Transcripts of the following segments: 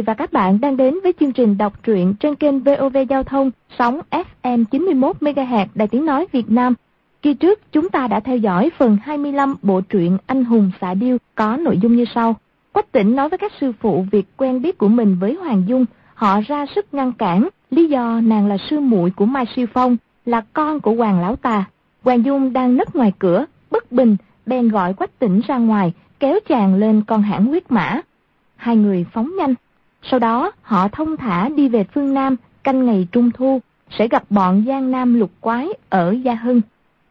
vị và các bạn đang đến với chương trình đọc truyện trên kênh VOV Giao thông sóng FM 91 MHz Đài Tiếng nói Việt Nam. Kỳ trước chúng ta đã theo dõi phần 25 bộ truyện Anh hùng xạ điêu có nội dung như sau. Quách tỉnh nói với các sư phụ việc quen biết của mình với Hoàng Dung, họ ra sức ngăn cản, lý do nàng là sư muội của Mai Siêu Phong, là con của Hoàng Lão Tà. Hoàng Dung đang nấp ngoài cửa, bất bình, bèn gọi Quách tỉnh ra ngoài, kéo chàng lên con hãng huyết mã. Hai người phóng nhanh. Sau đó họ thông thả đi về phương Nam, canh ngày Trung Thu, sẽ gặp bọn Giang Nam lục quái ở Gia Hưng.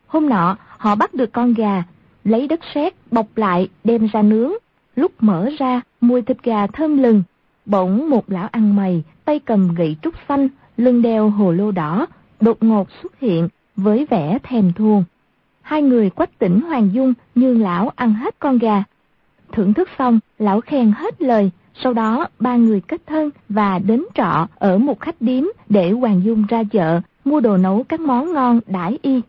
Hôm nọ, họ bắt được con gà, lấy đất sét bọc lại đem ra nướng. Lúc mở ra, mùi thịt gà thơm lừng. Bỗng một lão ăn mày, tay cầm gậy trúc xanh, lưng đeo hồ lô đỏ, đột ngột xuất hiện với vẻ thèm thuồng. Hai người quách tỉnh Hoàng Dung nhường lão ăn hết con gà. Thưởng thức xong, lão khen hết lời, sau đó ba người kết thân và đến trọ ở một khách điếm để Hoàng Dung ra chợ, mua đồ nấu các món ngon đãi y.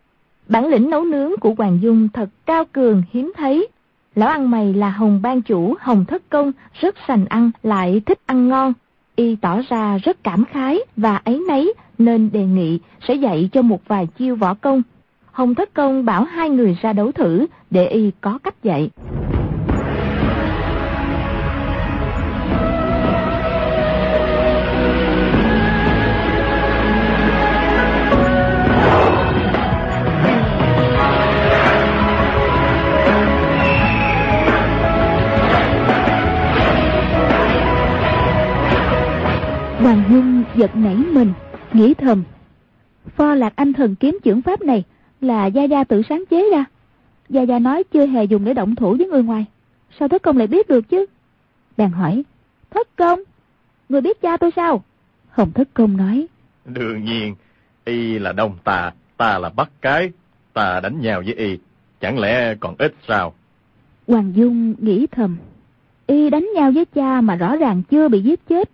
Bản lĩnh nấu nướng của Hoàng Dung thật cao cường hiếm thấy. Lão ăn mày là Hồng Ban Chủ, Hồng Thất Công, rất sành ăn, lại thích ăn ngon. Y tỏ ra rất cảm khái và ấy nấy nên đề nghị sẽ dạy cho một vài chiêu võ công. Hồng Thất Công bảo hai người ra đấu thử để Y có cách dạy. Giật nảy mình, nghĩ thầm. Pho lạc anh thần kiếm trưởng pháp này là Gia Gia tự sáng chế ra. Gia Gia nói chưa hề dùng để động thủ với người ngoài. Sao thất công lại biết được chứ? Bèn hỏi, thất công, người biết cha tôi sao? Hồng thất công nói, Đương nhiên, y là đông tà, ta là bắt cái, ta đánh nhau với y, chẳng lẽ còn ít sao? Hoàng Dung nghĩ thầm, y đánh nhau với cha mà rõ ràng chưa bị giết chết.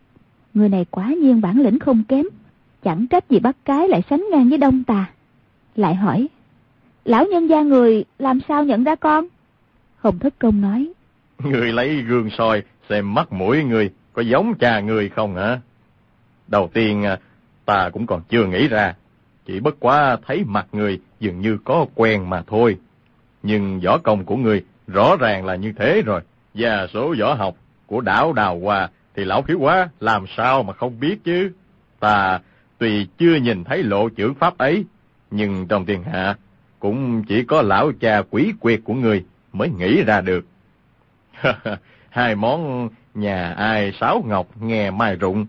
Người này quả nhiên bản lĩnh không kém, chẳng trách gì bắt cái lại sánh ngang với đông tà. Lại hỏi, lão nhân gia người làm sao nhận ra con? Hồng Thất Công nói, Người lấy gương soi xem mắt mũi người có giống cha người không hả? Đầu tiên à, ta cũng còn chưa nghĩ ra, chỉ bất quá thấy mặt người dường như có quen mà thôi. Nhưng võ công của người rõ ràng là như thế rồi, và số võ học của đảo Đào Hoa thì lão phiếu quá làm sao mà không biết chứ. Ta tuy chưa nhìn thấy lộ trưởng pháp ấy, nhưng trong thiên hạ cũng chỉ có lão cha quỷ quyệt của người mới nghĩ ra được. Hai món nhà ai sáo ngọc nghe mai rụng,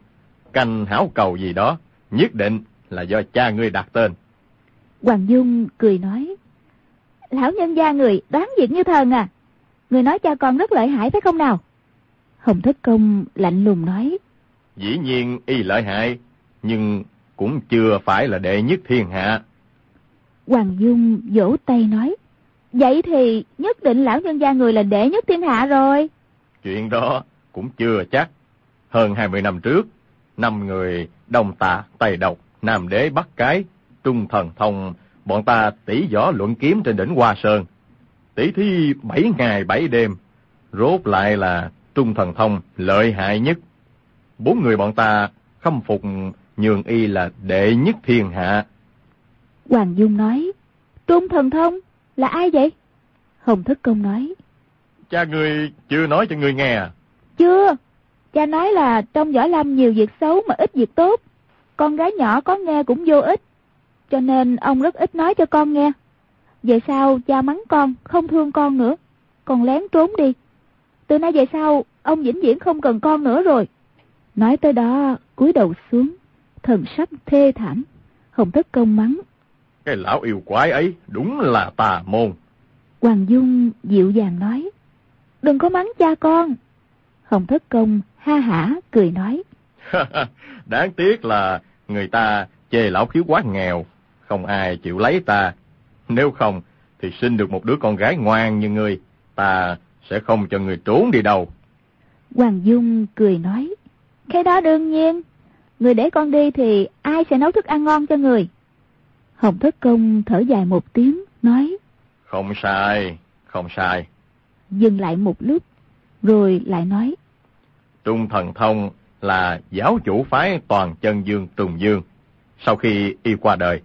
canh hảo cầu gì đó, nhất định là do cha ngươi đặt tên. Hoàng Dung cười nói, lão nhân gia người đoán việc như thần à. Người nói cha con rất lợi hại phải không nào? Hồng Thất Công lạnh lùng nói, Dĩ nhiên y lợi hại, nhưng cũng chưa phải là đệ nhất thiên hạ. Hoàng Dung vỗ tay nói, vậy thì nhất định lão nhân gia người là đệ nhất thiên hạ rồi. Chuyện đó cũng chưa chắc. Hơn 20 năm trước, năm người Đông Tà, Tây Độc, Nam Đế Bắc Cái, Trung Thần Thông, bọn ta tỷ võ luận kiếm trên đỉnh Hoa Sơn. Tỷ thi 7 ngày 7 đêm, rốt lại là Trung Thần Thông lợi hại nhất. Bốn người bọn ta khâm phục nhường y là đệ nhất thiên hạ. Hoàng Dung nói, Trung Thần Thông là ai vậy? Hồng Thất Công nói, Cha ngươi chưa nói cho ngươi nghe à? chưa, cha nói là trong võ lâm nhiều việc xấu mà ít việc tốt. Con gái nhỏ có nghe cũng vô ích, cho nên ông rất ít nói cho con nghe. Về sau cha mắng con, không thương con nữa, con lén trốn đi. Từ nay về sau, ông vĩnh viễn không cần con nữa rồi. Nói tới đó, cúi đầu xuống, thần sắc thê thảm. Hồng Thất Công mắng, Cái lão yêu quái ấy đúng là tà môn. Hoàng Dung dịu dàng nói, đừng có mắng cha con. Hồng Thất Công ha hả cười nói, Đáng tiếc là người ta chê lão khiếu quá nghèo, không ai chịu lấy ta. Nếu không, thì sinh được một đứa con gái ngoan như ngươi, ta sẽ không cho người trốn đi đâu. Hoàng Dung cười nói, cái đó đương nhiên, người để con đi thì ai sẽ nấu thức ăn ngon cho người. Hồng Thất Công thở dài một tiếng, nói, Không sai, không sai. dừng lại một lúc, rồi lại nói, Trung thần thông là giáo chủ phái toàn chân dương trùng dương. Sau khi y qua đời,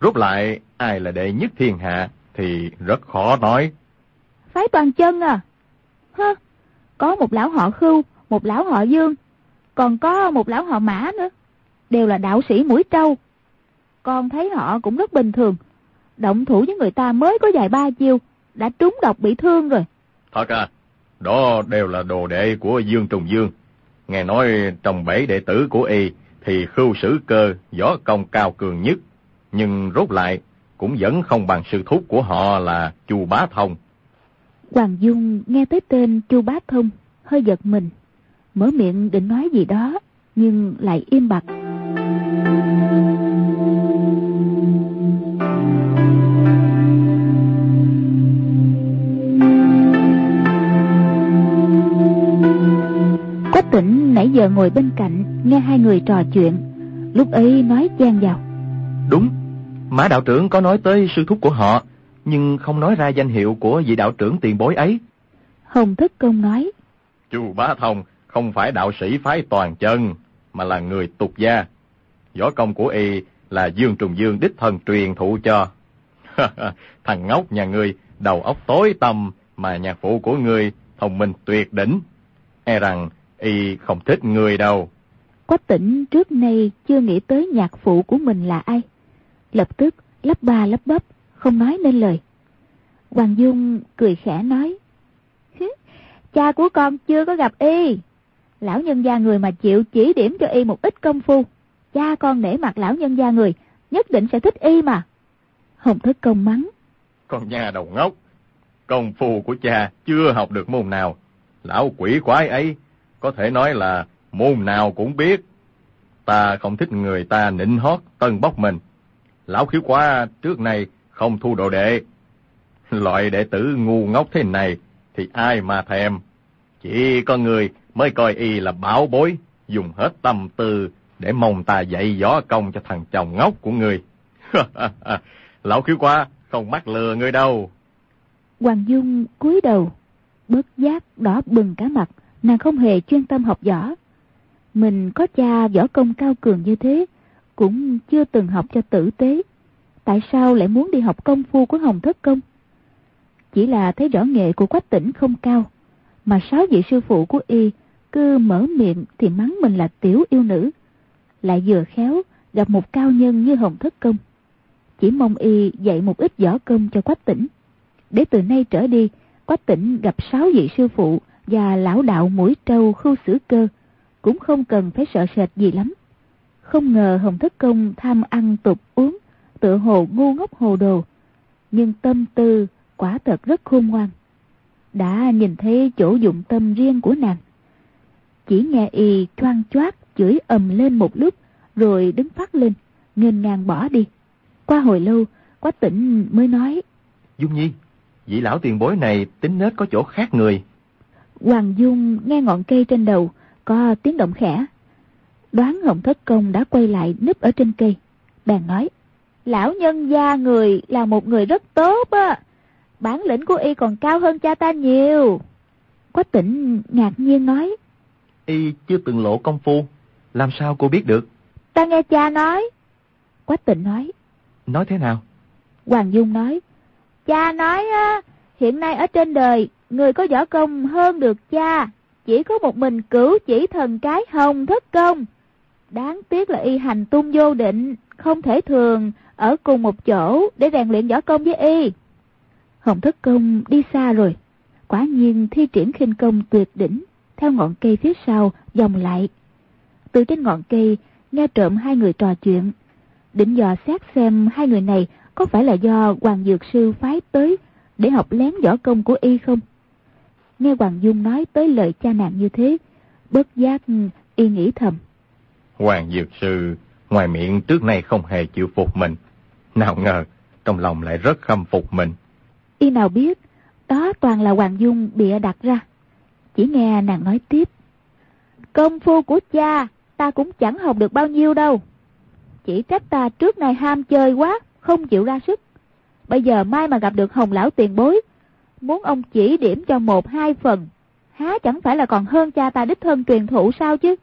rút lại ai là đệ nhất thiên hạ thì rất khó nói. Phái toàn chân à? Hơ, có một lão họ khưu, một lão họ dương, còn có một lão họ mã nữa. Đều là đạo sĩ mũi trâu. Con thấy họ cũng rất bình thường. Động thủ với người ta mới có vài ba chiêu, đã trúng độc bị thương rồi. Thật à, đó đều là đồ đệ của Dương Trùng Dương. Nghe nói trong bảy đệ tử của y thì khưu sử cơ võ công cao cường nhất, nhưng rốt lại cũng vẫn không bằng sư thúc của họ là Chu Bá Thông. Hoàng Dung nghe tới tên Chu Bá Thông, hơi giật mình, mở miệng định nói gì đó, nhưng lại im bặt. Quách tỉnh nãy giờ ngồi bên cạnh nghe hai người trò chuyện. Lúc ấy nói chen vào. Đúng, Mã đạo trưởng có nói tới sư thúc của họ, nhưng không nói ra danh hiệu của vị đạo trưởng tiền bối ấy. hồng thức công nói Chu Bá Thông không phải đạo sĩ phái toàn chân, mà là người tục gia. Võ công của y là Dương Trùng Dương đích thân truyền thụ cho. Thằng ngốc nhà ngươi đầu óc tối tăm mà nhạc phụ của ngươi thông minh tuyệt đỉnh. E rằng y không thích người đâu. Quách tỉnh trước nay chưa nghĩ tới nhạc phụ của mình là ai. Lập tức lắp ba lắp bắp, không nói nên lời. Hoàng Dung cười khẽ nói. Cha của con chưa có gặp y. Lão nhân gia người mà chịu chỉ điểm cho y một ít công phu. Cha con nể mặt lão nhân gia người, nhất định sẽ thích y mà. Hồng Thất Công mắng. Con nhà đầu ngốc, công phu của cha chưa học được môn nào. Lão quỷ quái ấy, có thể nói là môn nào cũng biết. Ta không thích người ta nịnh hót tân bốc mình. Lão khiếu quá trước này không thu đồ đệ. Loại đệ tử ngu ngốc thế này thì ai mà thèm. Chỉ có người mới coi y là bảo bối, dùng hết tâm tư để mong ta dạy võ công cho thằng chồng ngốc của người. Lão khiếu quá không mắc lừa người đâu. Hoàng Dung cúi đầu, bớt giác đỏ bừng cả mặt, nàng không hề chuyên tâm học võ. Mình có cha võ công cao cường như thế, cũng chưa từng học cho tử tế. Tại sao lại muốn đi học công phu của Hồng Thất Công? Chỉ là thấy rõ nghệ của quách tỉnh không cao, mà sáu vị sư phụ của y cứ mở miệng thì mắng mình là tiểu yêu nữ. Lại vừa khéo gặp một cao nhân như Hồng Thất Công. Chỉ mong y dạy một ít võ công cho quách tỉnh. Để từ nay trở đi, quách tỉnh gặp sáu vị sư phụ và lão đạo mũi trâu khu sử cơ, cũng không cần phải sợ sệt gì lắm. Không ngờ Hồng Thất Công tham ăn tục uống, tự hồ ngu ngốc hồ đồ, nhưng tâm tư quả thật rất khôn ngoan. Đã nhìn thấy chỗ dụng tâm riêng của nàng. Chỉ nghe y choang choát chửi ầm lên một lúc, rồi đứng phát lên, nghênh ngang bỏ đi. Qua hồi lâu, Quách tỉnh mới nói, Dung Nhi, vị lão tiền bối này tính nết có chỗ khác người. Hoàng Dung nghe ngọn cây trên đầu, có tiếng động khẽ. Đoán Hồng Thất Công đã quay lại núp ở trên cây. Bèn nói, lão nhân gia người là một người rất tốt á. Bản lĩnh của y còn cao hơn cha ta nhiều. Quách tỉnh ngạc nhiên nói, Y chưa từng lộ công phu, làm sao cô biết được? ta nghe cha nói. Quách tỉnh nói, Nói thế nào? Hoàng Dung nói, cha nói á, hiện nay ở trên đời, người có võ công hơn được cha, chỉ có một mình cửu chỉ thần cái hồng thất công. Đáng tiếc là y hành tung vô định, không thể thường ở cùng một chỗ để rèn luyện võ công với y. Hồng thất công đi xa rồi, quả nhiên thi triển khinh công tuyệt đỉnh, theo ngọn cây phía sau vòng lại. Từ trên ngọn cây, nghe trộm hai người trò chuyện, định dò xét xem hai người này có phải là do Hoàng Dược Sư phái tới để học lén võ công của y không? Nghe Hoàng Dung nói tới lời cha nàng như thế, bất giác y nghĩ thầm. Hoàng Dược Sư ngoài miệng trước nay không hề chịu phục mình. Nào ngờ, trong lòng lại rất khâm phục mình. Y nào biết, đó toàn là Hoàng Dung bịa đặt ra. Chỉ nghe nàng nói tiếp. Công phu của cha, ta cũng chẳng học được bao nhiêu đâu. Chỉ trách ta trước nay ham chơi quá, không chịu ra sức. Bây giờ mai mà gặp được hồng lão tiền bối, muốn ông chỉ điểm cho một hai phần, há chẳng phải là còn hơn cha ta đích thân truyền thụ sao chứ?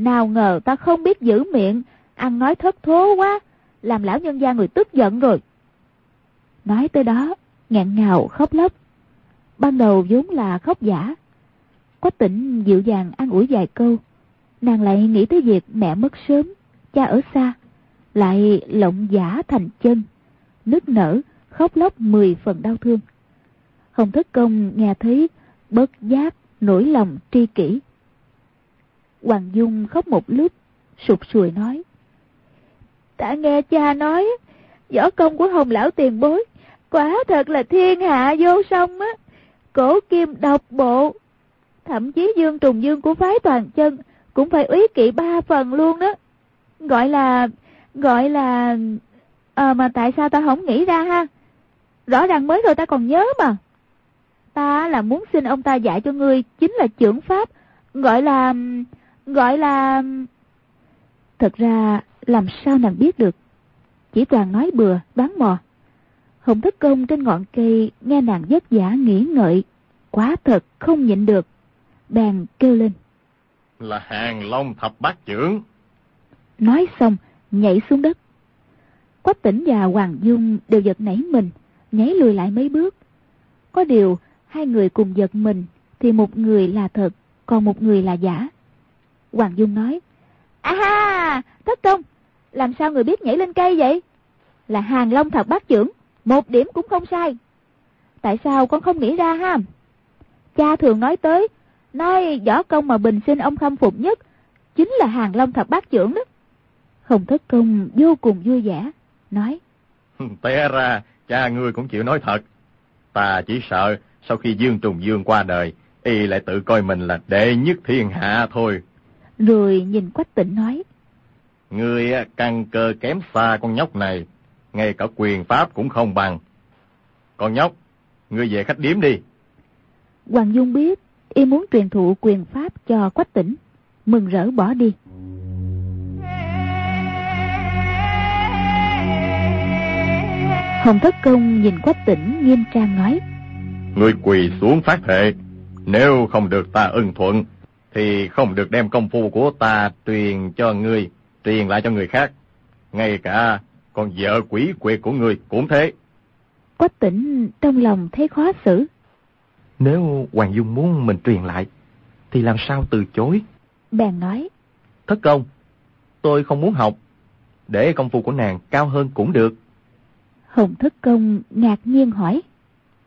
Nào ngờ ta không biết giữ miệng, ăn nói thất thố quá, làm lão nhân gia người tức giận rồi. Nói tới đó, ngạn ngào khóc lóc. Ban đầu vốn là khóc giả. Quách tỉnh dịu dàng an ủi vài câu. Nàng lại nghĩ tới việc mẹ mất sớm, cha ở xa. Lại lộng giả thành chân, nức nở, khóc lóc mười phần đau thương. Hồng Thất Công nghe thấy bất giác, nỗi lòng tri kỷ. Hoàng Dung khóc một lúc, sụp sùi nói. Ta nghe cha nói, võ công của Hồng Lão tiền bối, quả thật là thiên hạ vô song á. Cổ kim độc bộ, thậm chí dương trùng dương của phái toàn chân cũng phải úy kỵ ba phần luôn đó. Gọi là, gọi là... À, mà tại sao ta không nghĩ ra ha? Rõ ràng mới rồi ta còn nhớ mà. Ta là muốn xin ông ta dạy cho ngươi chính là trưởng pháp, gọi là gọi là... Thật ra làm sao nàng biết được? Chỉ toàn nói bừa, đoán mò. Hồng Thất Công trên ngọn cây nghe nàng vất vả nghĩ ngợi, quá thật không nhịn được. Bèn kêu lên. Là hàng long thập bát trưởng. Nói xong, nhảy xuống đất. Quách tỉnh và Hoàng Dung đều giật nảy mình, nhảy lùi lại mấy bước. Có điều, hai người cùng giật mình, thì một người là thật, còn một người là giả. Hoàng Dung nói, À ha, thất công, làm sao người biết nhảy lên cây vậy? Là hàng long thập bát trưởng, một điểm cũng không sai. Tại sao con không nghĩ ra ha? Cha thường nói tới, nói võ công mà bình sinh ông khâm phục nhất, chính là hàng long thập bát trưởng đó. Hồng Thất Công vô cùng vui vẻ, nói. Té ra, cha ngươi cũng chịu nói thật. Ta chỉ sợ sau khi Dương Trùng Dương qua đời, y lại tự coi mình là đệ nhất thiên hạ thôi. Rồi nhìn Quách Tịnh nói. Ngươi căn cơ kém xa con nhóc này, ngay cả quyền pháp cũng không bằng. Con nhóc, ngươi về khách điếm đi. Hoàng Dung biết y muốn truyền thụ quyền pháp cho Quách Tĩnh, mừng rỡ bỏ đi. Hồng Thất Công nhìn Quách Tĩnh nghiêm trang nói. Ngươi quỳ xuống phát thệ, nếu không được ta ưng thuận, thì không được đem công phu của ta truyền cho ngươi, truyền lại cho người khác. Ngay cả con vợ quỷ quyệt của ngươi cũng thế. Quách tỉnh trong lòng thấy khó xử. Nếu Hoàng Dung muốn mình truyền lại, thì làm sao từ chối? Bèn nói. Thất công, tôi không muốn học. Để công phu của nàng cao hơn cũng được. Hồng Thất Công ngạc nhiên hỏi.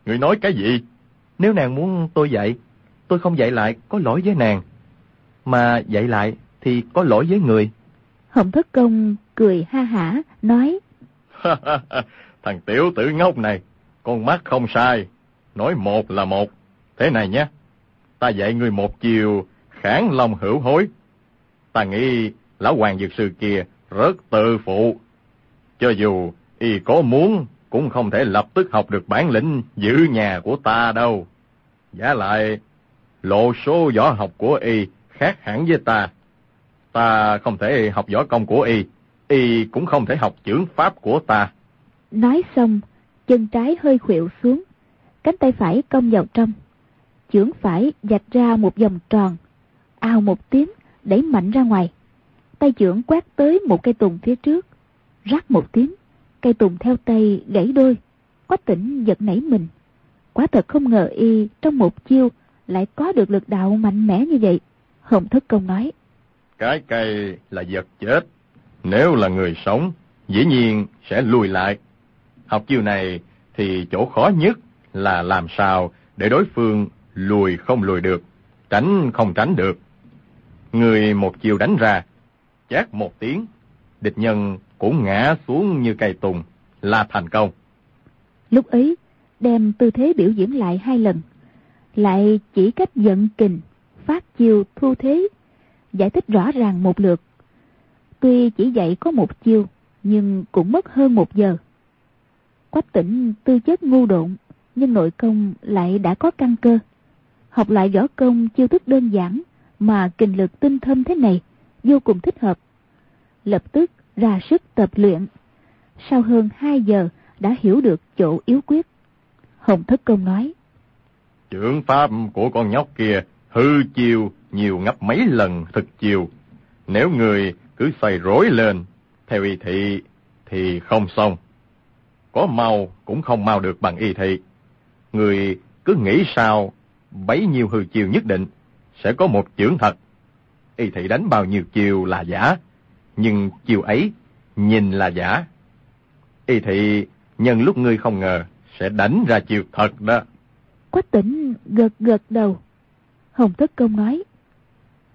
Người nói cái gì? Nếu nàng muốn tôi dạy, tôi không dạy lại có lỗi với nàng. Mà dạy lại thì có lỗi với người. Hồng Thất Công cười ha hả, nói. Thằng tiểu tử ngốc này, con mắt không sai. Nói một là một. Thế này nhé, ta dạy người một chiều kháng lòng hữu hối. Ta nghĩ lão hoàng dược sư kia rất tự phụ. Cho dù y có muốn cũng không thể lập tức học được bản lĩnh giữ nhà của ta đâu. Giả lại, lộ số võ học của y khác hẳn với ta. Ta không thể học võ công của y, y cũng không thể học chưởng pháp của ta. Nói xong, chân trái hơi khuỵu xuống, cánh tay phải cong vào trong. Chưởng phải dạch ra một vòng tròn, ao một tiếng, đẩy mạnh ra ngoài. Tay chưởng quát tới một cây tùng phía trước, rắc một tiếng, cây tùng theo tay gãy đôi. Quách tỉnh giật nảy mình. Quá thật không ngờ y trong một chiêu lại có được lực đạo mạnh mẽ như vậy. Hồng Thất Công nói. Cái cây là vật chết. Nếu là người sống, dĩ nhiên sẽ lùi lại. Học chiêu này thì chỗ khó nhất là làm sao để đối phương lùi không lùi được, tránh không tránh được. Người một chiều đánh ra, chát một tiếng, địch nhân cũng ngã xuống như cây tùng, là thành công. Lúc ấy, đem tư thế biểu diễn lại hai lần, lại chỉ cách giận kình, phát chiêu thu thế, giải thích rõ ràng một lượt. Tuy chỉ dạy có một chiêu, nhưng cũng mất hơn một giờ. Quách tỉnh tư chất ngu độn, nhưng nội công lại đã có căn cơ. Học lại võ công chiêu thức đơn giản mà kinh lực tinh thâm thế này vô cùng thích hợp. Lập tức ra sức tập luyện. Sau hơn 2 giờ đã hiểu được chỗ yếu quyết. Hồng Thất Công nói. Trưởng pháp của con nhóc kia hư chiều nhiều ngấp mấy lần thực chiều. Nếu người cứ xoay rối lên, theo y thị, thì không xong. Có mau cũng không mau được bằng y thị. Người cứ nghĩ sao, bấy nhiêu hư chiều nhất định, sẽ có một chưởng thật. Y thị đánh bao nhiêu chiều là giả, nhưng chiều ấy nhìn là giả. Y thị nhân lúc ngươi không ngờ sẽ đánh ra chiều thật đó. Quách tỉnh gật gật đầu. Hồng Thất Công nói.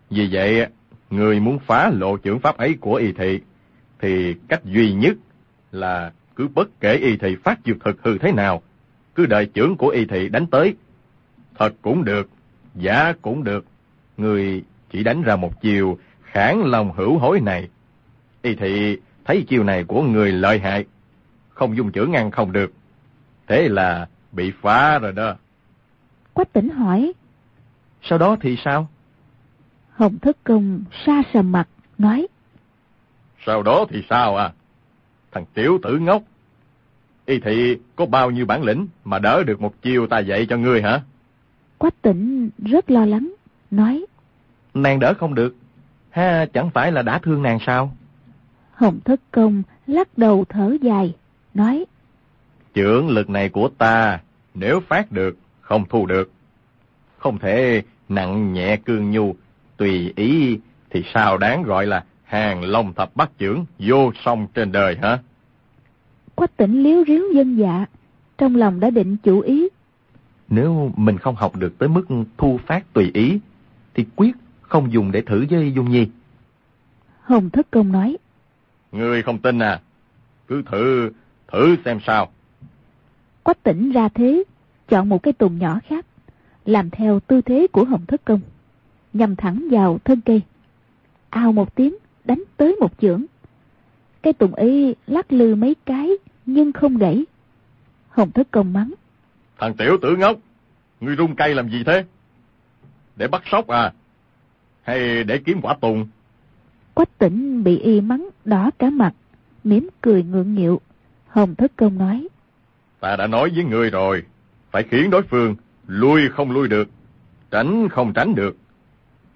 Vì vậy, người muốn phá lộ trưởng pháp ấy của y thị, thì cách duy nhất là cứ bất kể y thị phát chiều thực hư thế nào, cứ đợi trưởng của y thị đánh tới. Thật cũng được, giả cũng được, người chỉ đánh ra một chiều kháng lòng hữu hối này. Y thị thấy chiều này của người lợi hại, không dung chưởng ngăn không được. Thế là bị phá rồi đó. Quách tỉnh hỏi. Sau đó thì sao? Hồng Thất Công xa sầm mặt, nói. Sau đó thì sao à? Thằng tiểu tử ngốc. Y thị có bao nhiêu bản lĩnh mà đỡ được một chiều ta dạy cho ngươi hả? Quách tỉnh rất lo lắng, nói. Nàng đỡ không được. Ha, chẳng phải là đã thương nàng sao? Hồng Thất Công lắc đầu thở dài, nói. Trưởng lực này của ta, nếu phát được, không thu được. Không thể nặng nhẹ cương nhu, tùy ý thì sao đáng gọi là hàng long thập bắt trưởng vô song trên đời hả? Quách tỉnh liếu riếu dân dạ, trong lòng đã định chủ ý. Nếu mình không học được tới mức thu phát tùy ý, thì quyết không dùng để thử với Dung Nhi. Hồng Thất Công nói. Ngươi không tin à? Cứ thử, thử xem sao. Quách tỉnh ra thế, chọn một cây tùng nhỏ khác, làm theo tư thế của Hồng Thất Công, nhằm thẳng vào thân cây. Ao một tiếng, đánh tới một chưởng. Cây tùng ấy lắc lư mấy cái, nhưng không gãy. Hồng Thất Công mắng. Thằng tiểu tử ngốc, ngươi rung cây làm gì thế? Để bắt sóc à? Hay để kiếm quả tùng? Quách tỉnh bị y mắng đỏ cả mặt, mỉm cười ngượng nghịu. Hồng Thất Công nói. Ta đã nói với ngươi rồi, phải khiến đối phương lui không lui được, tránh không tránh được.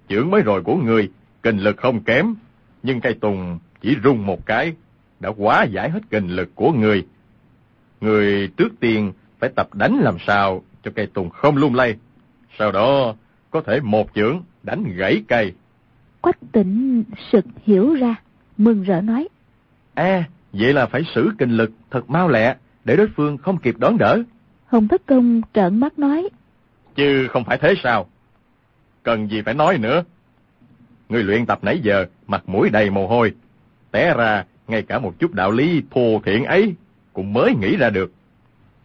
Chưởng mới rồi của ngươi, kinh lực không kém, nhưng cây tùng chỉ rung một cái, đã quá giải hết kinh lực của ngươi. Ngươi trước tiên phải tập đánh làm sao cho cây tùng không lung lay, sau đó có thể một chưởng đánh gãy cây. Quách tỉnh sực hiểu ra, mừng rỡ nói. À, vậy là phải xử kinh lực thật mau lẹ, để đối phương không kịp đón đỡ. Hồng Thất Công trợn mắt nói. Chứ không phải thế sao? Cần gì phải nói nữa? Người luyện tập nãy giờ, mặt mũi đầy mồ hôi. Té ra, ngay cả một chút đạo lý thô thiện ấy, cũng mới nghĩ ra được.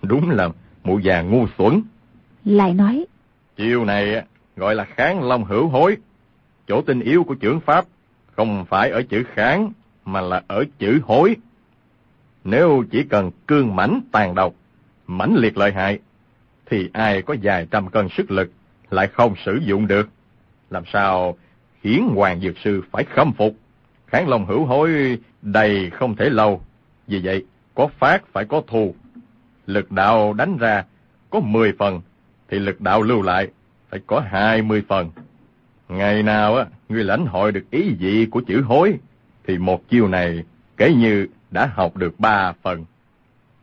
Đúng là mụ già ngu xuẩn. Lại nói. Chiều này gọi là kháng long hữu hối. Chỗ tinh yếu của trưởng Pháp không phải ở chữ kháng, mà là ở chữ hối. Nếu chỉ cần cương mãnh tàn độc, mãnh liệt lợi hại, thì ai có vài trăm cân sức lực lại không sử dụng được. Làm sao khiến Hoàng Dược Sư phải khâm phục. Kháng Long hữu hối đầy không thể lâu. Vì vậy, có phát phải có thù. Lực đạo đánh ra có 10 phần, thì lực đạo lưu lại phải có 20 phần. Ngày nào á, người lãnh hội được ý vị của chữ hối, thì một chiêu này kể như đã học được ba phần.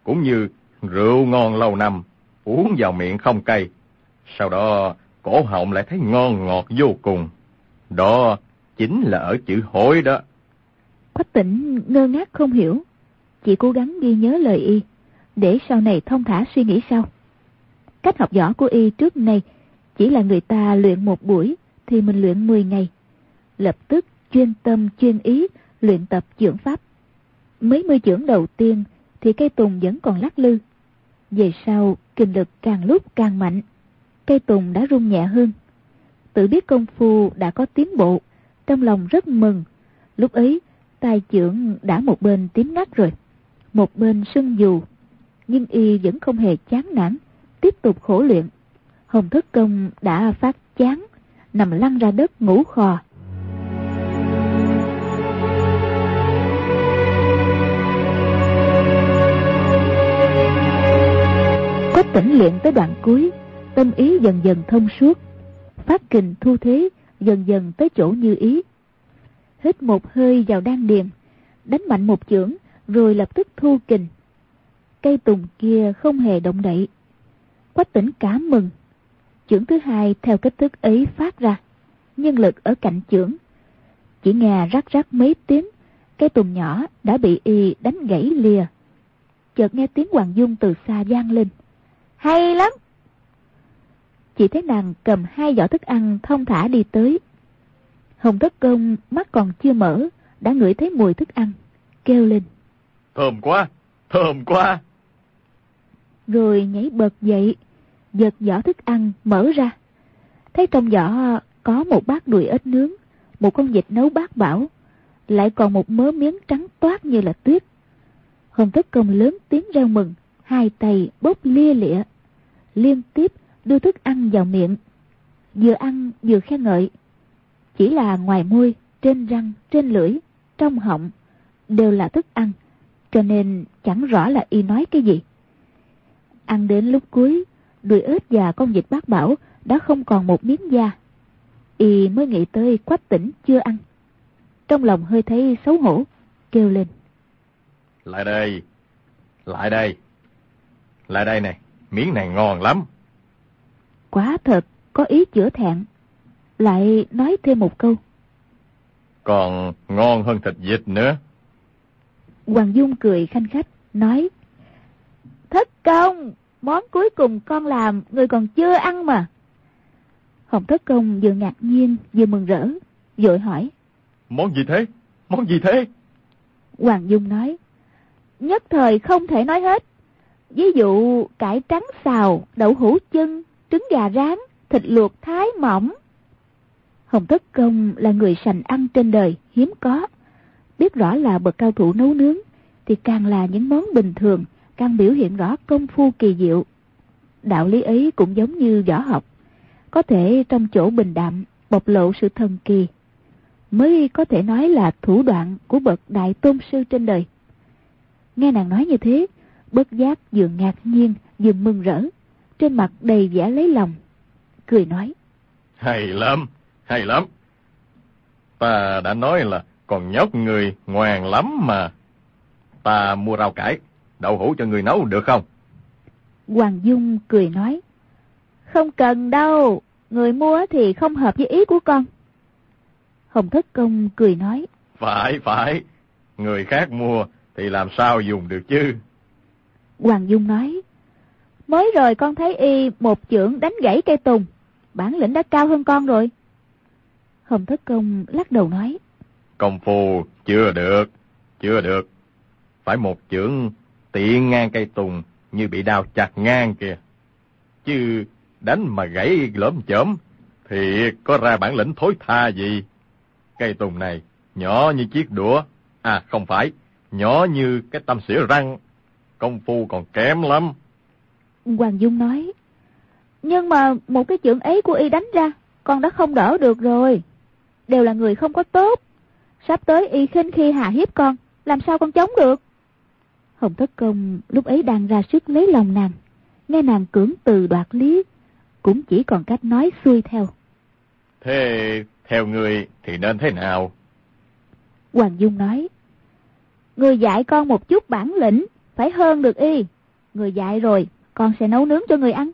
Cũng như rượu ngon lâu năm, uống vào miệng không cay. Sau đó, cổ họng lại thấy ngon ngọt vô cùng. Đó chính là ở chữ hối đó. Quách tỉnh ngơ ngác không hiểu, chỉ cố gắng ghi nhớ lời y, để sau này thông thả suy nghĩ sau. Cách học võ của y trước nay chỉ là người ta luyện một buổi thì mình luyện 10 ngày. Lập tức chuyên tâm chuyên ý luyện tập dưỡng pháp. Mấy mươi chưởng đầu tiên thì cây tùng vẫn còn lắc lư. Về sau, kinh lực càng lúc càng mạnh. Cây tùng đã rung nhẹ hơn. Tự biết công phu đã có tiến bộ, trong lòng rất mừng. Lúc ấy, tay trưởng đã một bên tím ngắt rồi, một bên sưng dù. Nhưng y vẫn không hề chán nản, tiếp tục khổ luyện. Hồng Thất Công đã phát chán, nằm lăn ra đất ngủ khò. Quách tỉnh luyện tới đoạn cuối, tâm ý dần dần thông suốt, phát kình thu thế dần dần tới chỗ như ý. hít một hơi vào đan điền, đánh mạnh một chưởng, rồi lập tức thu kình. Cây tùng kia không hề động đậy. Quách tỉnh cảm mừng. Chưởng thứ hai theo cách thức ấy phát ra, nhân lực ở cạnh chưởng. Chỉ nghe rắc rắc mấy tiếng, cây tùng nhỏ đã bị y đánh gãy lìa. Chợt nghe tiếng Hoàng Dung từ xa vang lên. Hay lắm! Chỉ thấy nàng cầm hai giỏ thức ăn thông thả đi tới. Hồng Tất Công mắt còn chưa mở, đã ngửi thấy mùi thức ăn, kêu lên. Thơm quá, thơm quá. Rồi nhảy bật dậy, giật giỏ thức ăn mở ra. Thấy trong giỏ có một bát đùi ếch nướng, một con vịt nấu bát bảo, lại còn một mớ miếng trắng toát như là tuyết. Hồng Tất Công lớn tiếng reo mừng, hai tay bốc lia lịa, liên tiếp đưa thức ăn vào miệng. Vừa ăn vừa khen ngợi. Chỉ là ngoài môi, trên răng, trên lưỡi, trong họng, đều là thức ăn, cho nên chẳng rõ là y nói cái gì. Ăn đến lúc cuối, đùi ếch và con vịt bác bảo đã không còn một miếng da. Y mới nghĩ tới quách tỉnh chưa ăn. Trong lòng hơi thấy xấu hổ, kêu lên. Lại đây, lại đây, lại đây này, miếng này ngon lắm. Quá thật, có ý chữa thẹn. Lại nói thêm một câu. Còn ngon hơn thịt vịt nữa. Hoàng Dung cười khanh khách, nói. Thất công, món cuối cùng con làm, người còn chưa ăn mà. Hồng Thất Công vừa ngạc nhiên, vừa mừng rỡ, vội hỏi. Món gì thế? Món gì thế? Hoàng Dung nói. Nhất thời không thể nói hết. Ví dụ cải trắng xào, đậu hũ chân, trứng gà rán, thịt luộc thái mỏng. Hồng Thất Công là người sành ăn trên đời, hiếm có. Biết rõ là bậc cao thủ nấu nướng, thì càng là những món bình thường, càng biểu hiện rõ công phu kỳ diệu. Đạo lý ấy cũng giống như võ học, có thể trong chỗ bình đạm bộc lộ sự thần kỳ, mới có thể nói là thủ đoạn của bậc đại tôn sư trên đời. Nghe nàng nói như thế, bất giác vừa ngạc nhiên vừa mừng rỡ, trên mặt đầy vẻ lấy lòng, cười nói. Hay lắm, hay lắm. Ta đã nói là còn nhóc người ngoan lắm mà. Ta mua rau cải, đậu hũ cho người nấu được không? Hoàng Dung cười nói. Không cần đâu, người mua thì không hợp với ý của con. Hồng Thất Công cười nói. Phải, phải, người khác mua thì làm sao dùng được chứ? Hoàng Dung nói. Mới rồi con thấy y một chưởng đánh gãy cây tùng, bản lĩnh đã cao hơn con rồi. Hồng Thất Công lắc đầu nói. Công phu chưa được, chưa được. Phải một chưởng tiện ngang cây tùng như bị đào chặt ngang kìa. Chứ đánh mà gãy lõm chởm thì có ra bản lĩnh thối tha gì. Cây tùng này nhỏ như chiếc đũa, à không phải, nhỏ như cái tâm xỉa răng. Công phu còn kém lắm. Hoàng Dung nói. Nhưng mà một cái chưởng ấy của y đánh ra, con đã không đỡ được rồi. Đều là người không có tốt. Sắp tới y khinh khi hạ hiếp con, làm sao con chống được? Hồng Thất Công lúc ấy đang ra sức lấy lòng nàng. Nghe nàng cưỡng từ đoạt lý, cũng chỉ còn cách nói xuôi theo. Thế theo người thì nên thế nào? Hoàng Dung nói. Người dạy con một chút bản lĩnh, phải hơn được y. Người dạy rồi, con sẽ nấu nướng cho người ăn.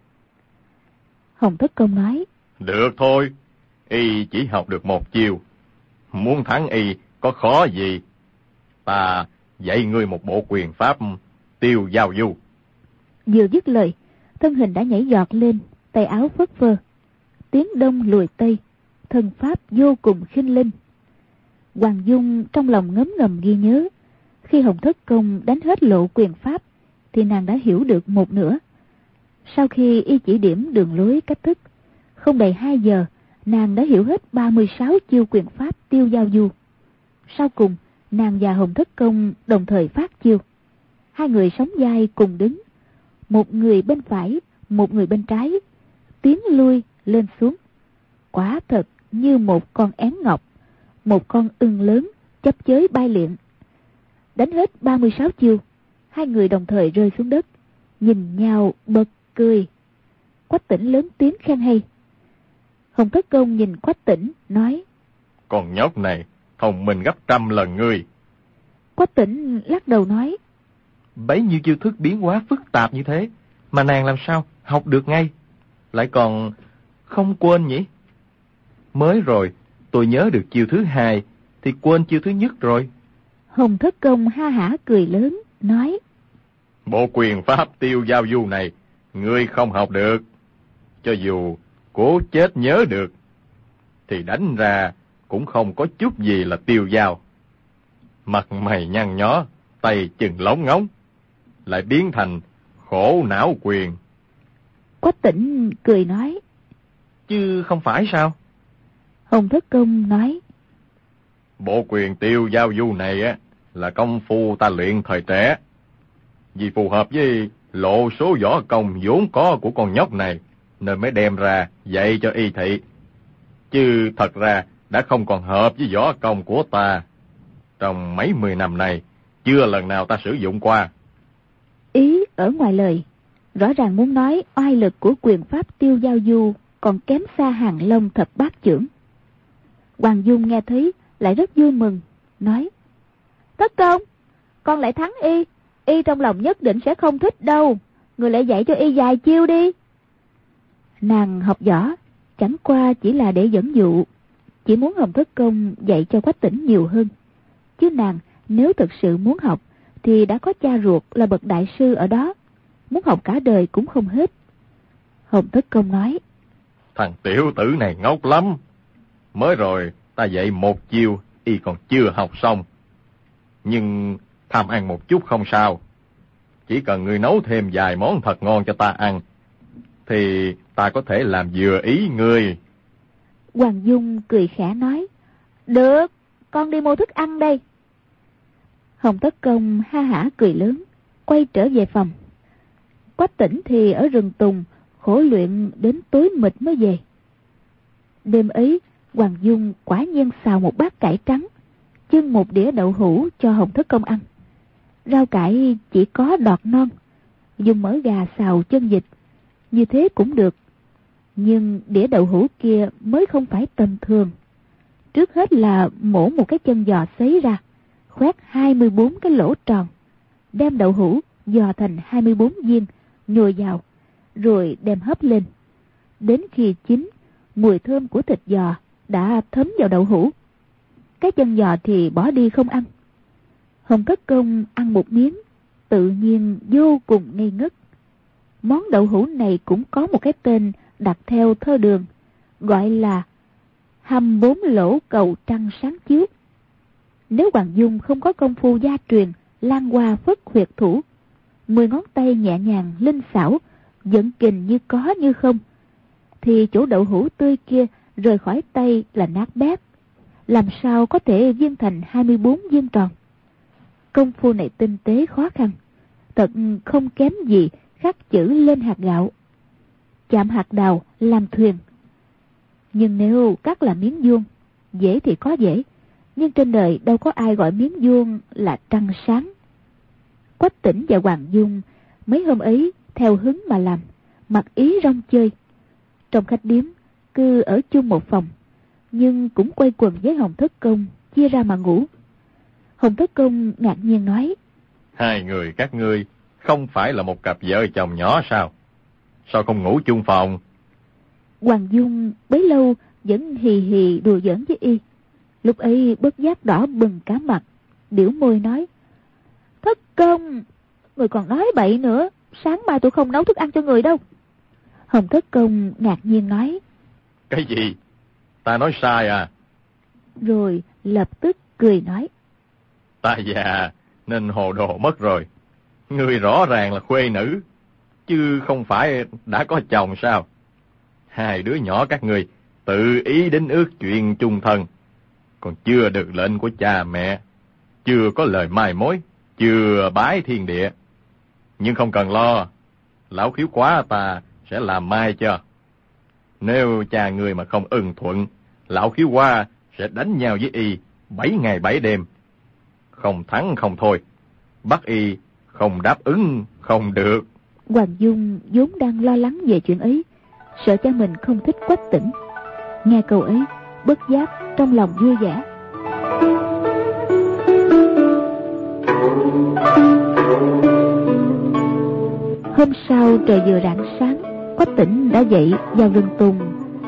Hồng Thất Công nói. Được thôi, y chỉ học được một chiều. Muốn thắng y có khó gì. Ta dạy ngươi một bộ quyền pháp tiêu giao du. Vừa dứt lời, thân hình đã nhảy giọt lên, tay áo phất phơ. Tiếng đông lùi tây, thân pháp vô cùng khinh linh. Hoàng Dung trong lòng ngấm ngầm ghi nhớ. Khi Hồng Thất Công đánh hết lộ quyền pháp, thì nàng đã hiểu được một nửa. Sau khi y chỉ điểm đường lối cách thức, không đầy 2 giờ, nàng đã hiểu hết 36 chiêu quyền pháp tiêu giao du. Sau cùng, nàng và Hồng Thất Công đồng thời phát chiêu. Hai người sống vai cùng đứng, một người bên phải, một người bên trái, tiến lui lên xuống. Quả thật như một con én ngọc, một con ưng lớn chấp chới bay liện. Đánh hết 36 chiêu, hai người đồng thời rơi xuống đất, nhìn nhau bật cười. Quách tỉnh lớn tiếng khen hay. Hồng Thất Công nhìn Quách tỉnh, nói. Con nhóc này thông minh gấp trăm lần ngươi. Quách tỉnh lắc đầu nói. Bấy nhiêu chiêu thức biến hóa phức tạp như thế, mà nàng làm sao học được ngay? Lại còn không quên nhỉ? Mới rồi, tôi nhớ được chiêu thứ hai, thì quên chiêu thứ nhất rồi. Hồng Thất Công ha hả cười lớn, nói. Bộ quyền pháp tiêu giao du này, ngươi không học được. Cho dù cố chết nhớ được, thì đánh ra cũng không có chút gì là tiêu giao. Mặt mày nhăn nhó, tay chừng lóng ngóng, lại biến thành khổ não quyền. Quách tỉnh cười nói. Chứ không phải sao? Hồng Thất Công nói. Bộ quyền tiêu giao du này á là công phu ta luyện thời trẻ. Vì phù hợp với lộ số võ công vốn có của con nhóc này, nên mới đem ra dạy cho y thị. Chứ thật ra đã không còn hợp với võ công của ta. Trong mấy mươi năm này chưa lần nào ta sử dụng qua. Ý ở ngoài lời, rõ ràng muốn nói oai lực của quyền pháp tiêu giao du còn kém xa hàng long thập bát trưởng. Hoàng Dung nghe thấy lại rất vui mừng, nói Tất công, con lại thắng y, y trong lòng nhất định sẽ không thích đâu, người lại dạy cho y vài chiêu đi. Nàng học võ, chẳng qua chỉ là để dẫn dụ, chỉ muốn Hồng Thất Công dạy cho quách tỉnh nhiều hơn. Chứ nàng nếu thực sự muốn học, thì đã có cha ruột là bậc đại sư ở đó, muốn học cả đời cũng không hết. Hồng Thất Công nói, Thằng tiểu tử này ngốc lắm. Mới rồi ta dạy một chiêu, y còn chưa học xong. Nhưng tham ăn một chút không sao. Chỉ cần người nấu thêm vài món thật ngon cho ta ăn, thì ta có thể làm vừa ý người. Hoàng Dung cười khẽ nói, Được, con đi mua thức ăn đây. Hồng Tất Công ha hả cười lớn, quay trở về phòng. Quách tỉnh thì ở rừng tùng, khổ luyện đến tối mịt mới về. Đêm ấy, Hoàng Dung quả nhiên xào một bát cải trắng, chưng một đĩa đậu hũ cho Hồng Thất Công ăn. Rau cải chỉ có đọt non, dùng mỡ gà xào chân vịt, như thế cũng được. Nhưng đĩa đậu hũ kia mới không phải tầm thường. Trước hết là mổ một cái chân giò xấy ra, khoét 24 cái lỗ tròn, đem đậu hũ giò thành 24 viên, nhồi vào, rồi đem hấp lên. Đến khi chín, mùi thơm của thịt giò đã thấm vào đậu hũ. Cái chân giò thì bỏ đi không ăn. Hồng Cất Công ăn một miếng, tự nhiên vô cùng ngây ngất. Món đậu hũ này cũng có một cái tên đặt theo thơ đường, gọi là hầm bốn lỗ cầu trăng sáng chiếu. Nếu Hoàng Dung không có công phu gia truyền, lan qua phất huyệt thủ, mười ngón tay nhẹ nhàng, linh xảo, dẫn kình như có như không, thì chỗ đậu hũ tươi kia rời khỏi tay là nát bét. Làm sao có thể viên thành 24 viên tròn? Công phu này tinh tế khó khăn, thật không kém gì khắc chữ lên hạt gạo. Chạm hạt đào làm thuyền. Nhưng nếu cắt là miếng vuông, dễ thì có dễ, nhưng trên đời đâu có ai gọi miếng vuông là trăng sáng. Quách tỉnh và Hoàng Dung mấy hôm ấy theo hứng mà làm, mặc ý rong chơi. Trong khách điếm, cư ở chung một phòng, nhưng cũng quay quần với Hồng Thất Công, chia ra mà ngủ. Hồng Thất Công ngạc nhiên nói, Hai người các ngươi không phải là một cặp vợ chồng nhỏ sao? Sao không ngủ chung phòng? Hoàng Dung bấy lâu vẫn hì hì đùa giỡn với y. Lúc ấy bất giác đỏ bừng cả mặt, biểu môi nói, Thất Công, người còn nói bậy nữa, sáng mai tôi không nấu thức ăn cho người đâu. Hồng Thất Công ngạc nhiên nói, Cái gì? Ta nói sai à? rồi lập tức cười nói, Ta già nên hồ đồ mất rồi. Ngươi rõ ràng là khuê nữ, chứ không phải đã có chồng sao? Hai đứa nhỏ các ngươi tự ý đến ước chuyện chung thân, còn chưa được lệnh của cha mẹ, chưa có lời mai mối, chưa bái thiên địa. Nhưng không cần lo, lão khiếu quá ta sẽ làm mai cho. Nếu cha người mà không ưng thuận, lão khiếu Hoa sẽ đánh nhau với y bảy ngày bảy đêm. Không thắng không thôi, bắt y không đáp ứng không được. Hoàng Dung vốn đang lo lắng về chuyện ấy, sợ cha mình không thích quách tỉnh. Nghe câu ấy, bất giác trong lòng vui vẻ. Hôm sau trời vừa rạng sáng, Quách tỉnh đã dậy vào rừng tùng,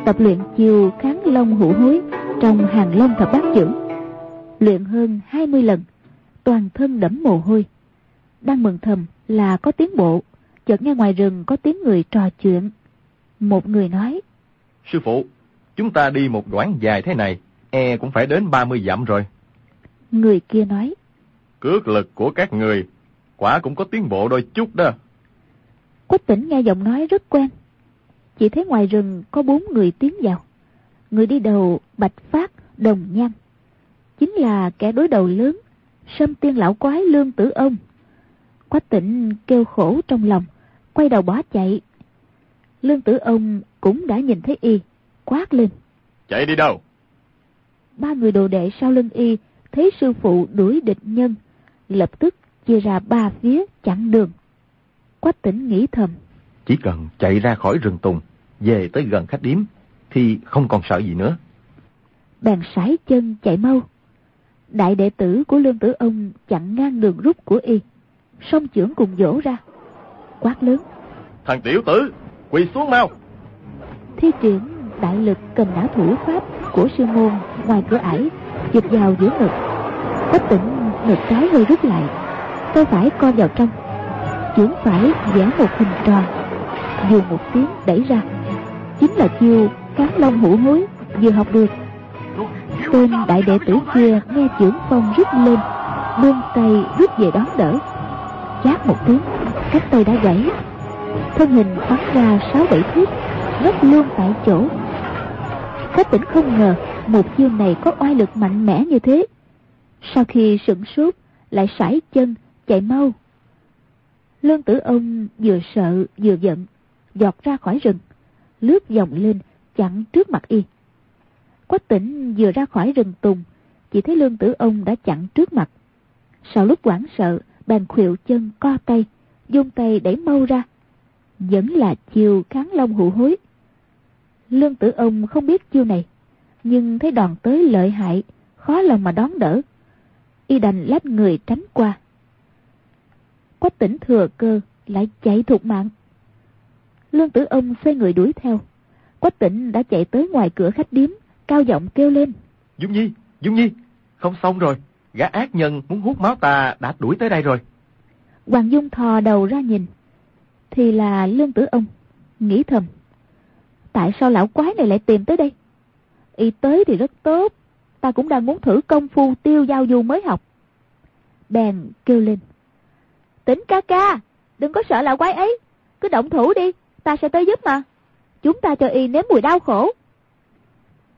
tập luyện chiêu kháng long hữu hối trong hàng long thập bát chưởng. Luyện hơn 20 lần, toàn thân đẫm mồ hôi. Đang mừng thầm là có tiến bộ, chợt nghe ngoài rừng có tiếng người trò chuyện. Một người nói, Sư phụ, chúng ta đi một đoạn dài thế này, e cũng phải đến 30 dặm rồi. Người kia nói, Cước lực của các người, quả cũng có tiến bộ đôi chút đó. Quách tỉnh nghe giọng nói rất quen. Chỉ thấy ngoài rừng có bốn người tiến vào. Người đi đầu Bạch Phát, Đồng Nhan. Chính là kẻ đối đầu lớn, sâm tiên lão quái lương tử ông. Quách tỉnh kêu khổ trong lòng, quay đầu bỏ chạy. Lương tử ông cũng đã nhìn thấy y, quát lên. Chạy đi đâu? Ba người đồ đệ sau lưng y thấy sư phụ đuổi địch nhân, lập tức chia ra ba phía chặn đường. Quách tỉnh nghĩ thầm. Chỉ cần chạy ra khỏi rừng tùng, về tới gần khách điếm, thì không còn sợ gì nữa. Bèn sải chân chạy mau. Đại đệ tử của lương tử ông chặn ngang đường rút của y. Song trưởng cùng dỗ ra. Quát lớn. Thằng tiểu tử, quỳ xuống mau. Thi triển đại lực cầm nã thủ pháp của sư môn ngoài cửa ải, chụp vào giữa ngực. Quách tỉnh ngực trái hơi rút lại, tay phải co vào trong. Chưởng phải vẽ một hình tròn, dù một tiếng đẩy ra. Chính là chiêu cán long hữu hối vừa học được. Tên đại đệ tử kia nghe trưởng phong rút lên, buông tay rút về đón đỡ. Chát một tiếng, cánh tay đã gãy. Thân hình bắn ra sáu bảy thước, ngất luôn tại chỗ. Khách tỉnh không ngờ một chiêu này có oai lực mạnh mẽ như thế. Sau khi sửng sốt, lại sải chân, chạy mau. Lương tử ông vừa sợ vừa giận, giọt ra khỏi rừng, lướt vòng lên, chặn trước mặt y. Quách tỉnh vừa ra khỏi rừng tùng, chỉ thấy lương tử ông đã chặn trước mặt. Sau lúc hoảng sợ, bàn khuỵu chân co tay, dung tay đẩy mau ra. Vẫn là chiều kháng long hụ hối. Lương tử ông không biết chiêu này, nhưng thấy đòn tới lợi hại, khó lòng mà đón đỡ. Y đành lách người tránh qua. Quách tỉnh thừa cơ, lại chạy thục mạng. Lương tử ông xoay người đuổi theo. Quách tỉnh đã chạy tới ngoài cửa khách điếm, cao giọng kêu lên. Dung Nhi, Dung Nhi, không xong rồi. Gã ác nhân muốn hút máu ta đã đuổi tới đây rồi. Hoàng Dung thò đầu ra nhìn. Thì là lương tử ông, nghĩ thầm. Tại sao lão quái này lại tìm tới đây? Y tới thì rất tốt, ta cũng đang muốn thử công phu tiêu giao du mới học. Bèn kêu lên. Tính ca ca, đừng có sợ lão quái ấy, cứ động thủ đi, ta sẽ tới giúp mà. Chúng ta cho y nếm mùi đau khổ.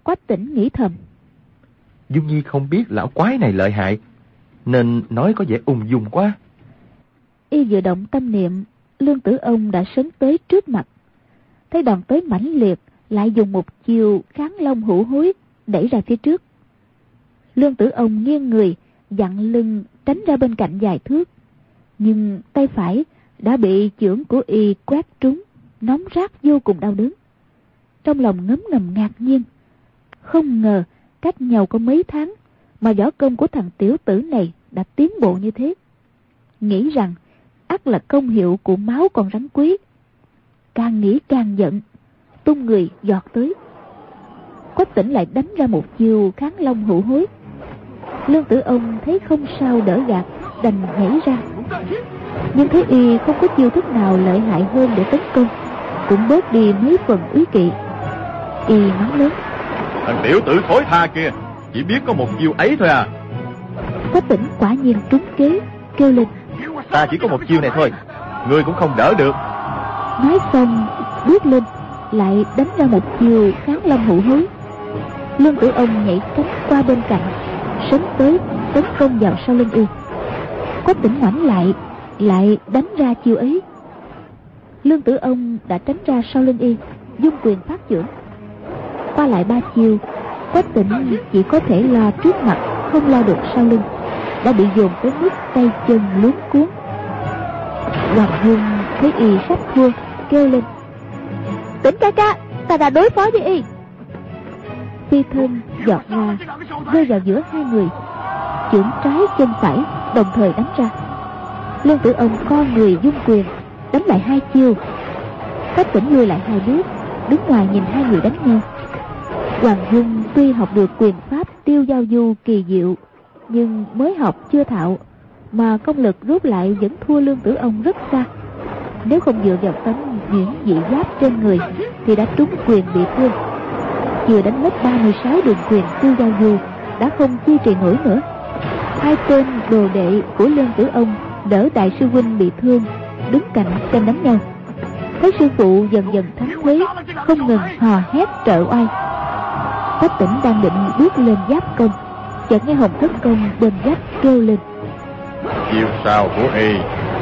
Quách tỉnh nghĩ thầm. Dung Nhi không biết lão quái này lợi hại, nên nói có vẻ ung dung quá. Y vừa động tâm niệm, lương tử ông đã sấn tới trước mặt. Thấy đòn tới mãnh liệt, lại dùng một chiều kháng long hữu hối, đẩy ra phía trước. Lương tử ông nghiêng người, dặn lưng tránh ra bên cạnh vài thước. Nhưng tay phải đã bị chưởng của y quét trúng, nóng rát vô cùng đau đớn. Trong lòng ngấm ngầm ngạc nhiên, không ngờ cách nhau có mấy tháng mà võ công của thằng tiểu tử này đã tiến bộ như thế. Nghĩ rằng ắt là công hiệu của máu con rắn quý. Càng nghĩ càng giận, tung người giọt tới. Quách tỉnh lại đánh ra một chiêu kháng long hữu hối. Lương tử ông thấy không sao đỡ gạt, đành nhảy ra. Nhưng thấy y không có chiêu thức nào lợi hại hơn để tấn công, cũng bớt đi mấy phần ý kỵ. Y nói lớn. Thằng tiểu tử thối tha kia, chỉ biết có một chiêu ấy thôi à. Quách tỉnh quả nhiên trúng kế, kêu lên. Ta chỉ có một chiêu này thôi, ngươi cũng không đỡ được. Nói xong, bước lên, lại đánh ra một chiều kháng long hữu hối. Lương tử ông nhảy cánh qua bên cạnh, sấn tới tấn công vào sau lưng y. Quách tỉnh ngoảnh lại, lại đánh ra chiêu ấy. Lương tử ông đã tránh ra sau lưng y, dung quyền phát trưởng. Qua lại ba chiều quách tỉnh chỉ có thể lo trước mặt, không lo được sau lưng. Đã bị dồn tới mức tay chân luống cuốn. Hoàng Dung thấy y sắp thua, kêu lên. Tỉnh ca ca, ta đã đối phó với y. Phi thân giọt ra, rơi vào giữa hai người. Chưởng trái chân phải, đồng thời đánh ra. Lương tử ông co người dung quyền, đánh lại hai chiêu. Quách tỉnh lui lại hai bước Đứng ngoài nhìn hai người đánh nhau. Hoàng Dung tuy học được quyền pháp tiêu giao du kỳ diệu, Nhưng mới học chưa thạo, Mà công lực rút lại vẫn thua lương tử ông rất xa. Nếu không dựa vào tấm diễn dị giáp trên người, Thì đã trúng quyền bị thương. Vừa đánh mất 36 đường quyền tiêu giao du, Đã không duy trì nổi nữa. Hai tên đồ đệ của lương tử ông Đỡ đại sư huynh bị thương Đứng cạnh xem đánh nhau. Thấy sư phụ dần dần thắng thế không ngừng hò hét trợ oai. Quách tỉnh đang định bước lên giáp công chợt nghe hồng thất công bên giáp kêu lên. Chiêu sao của y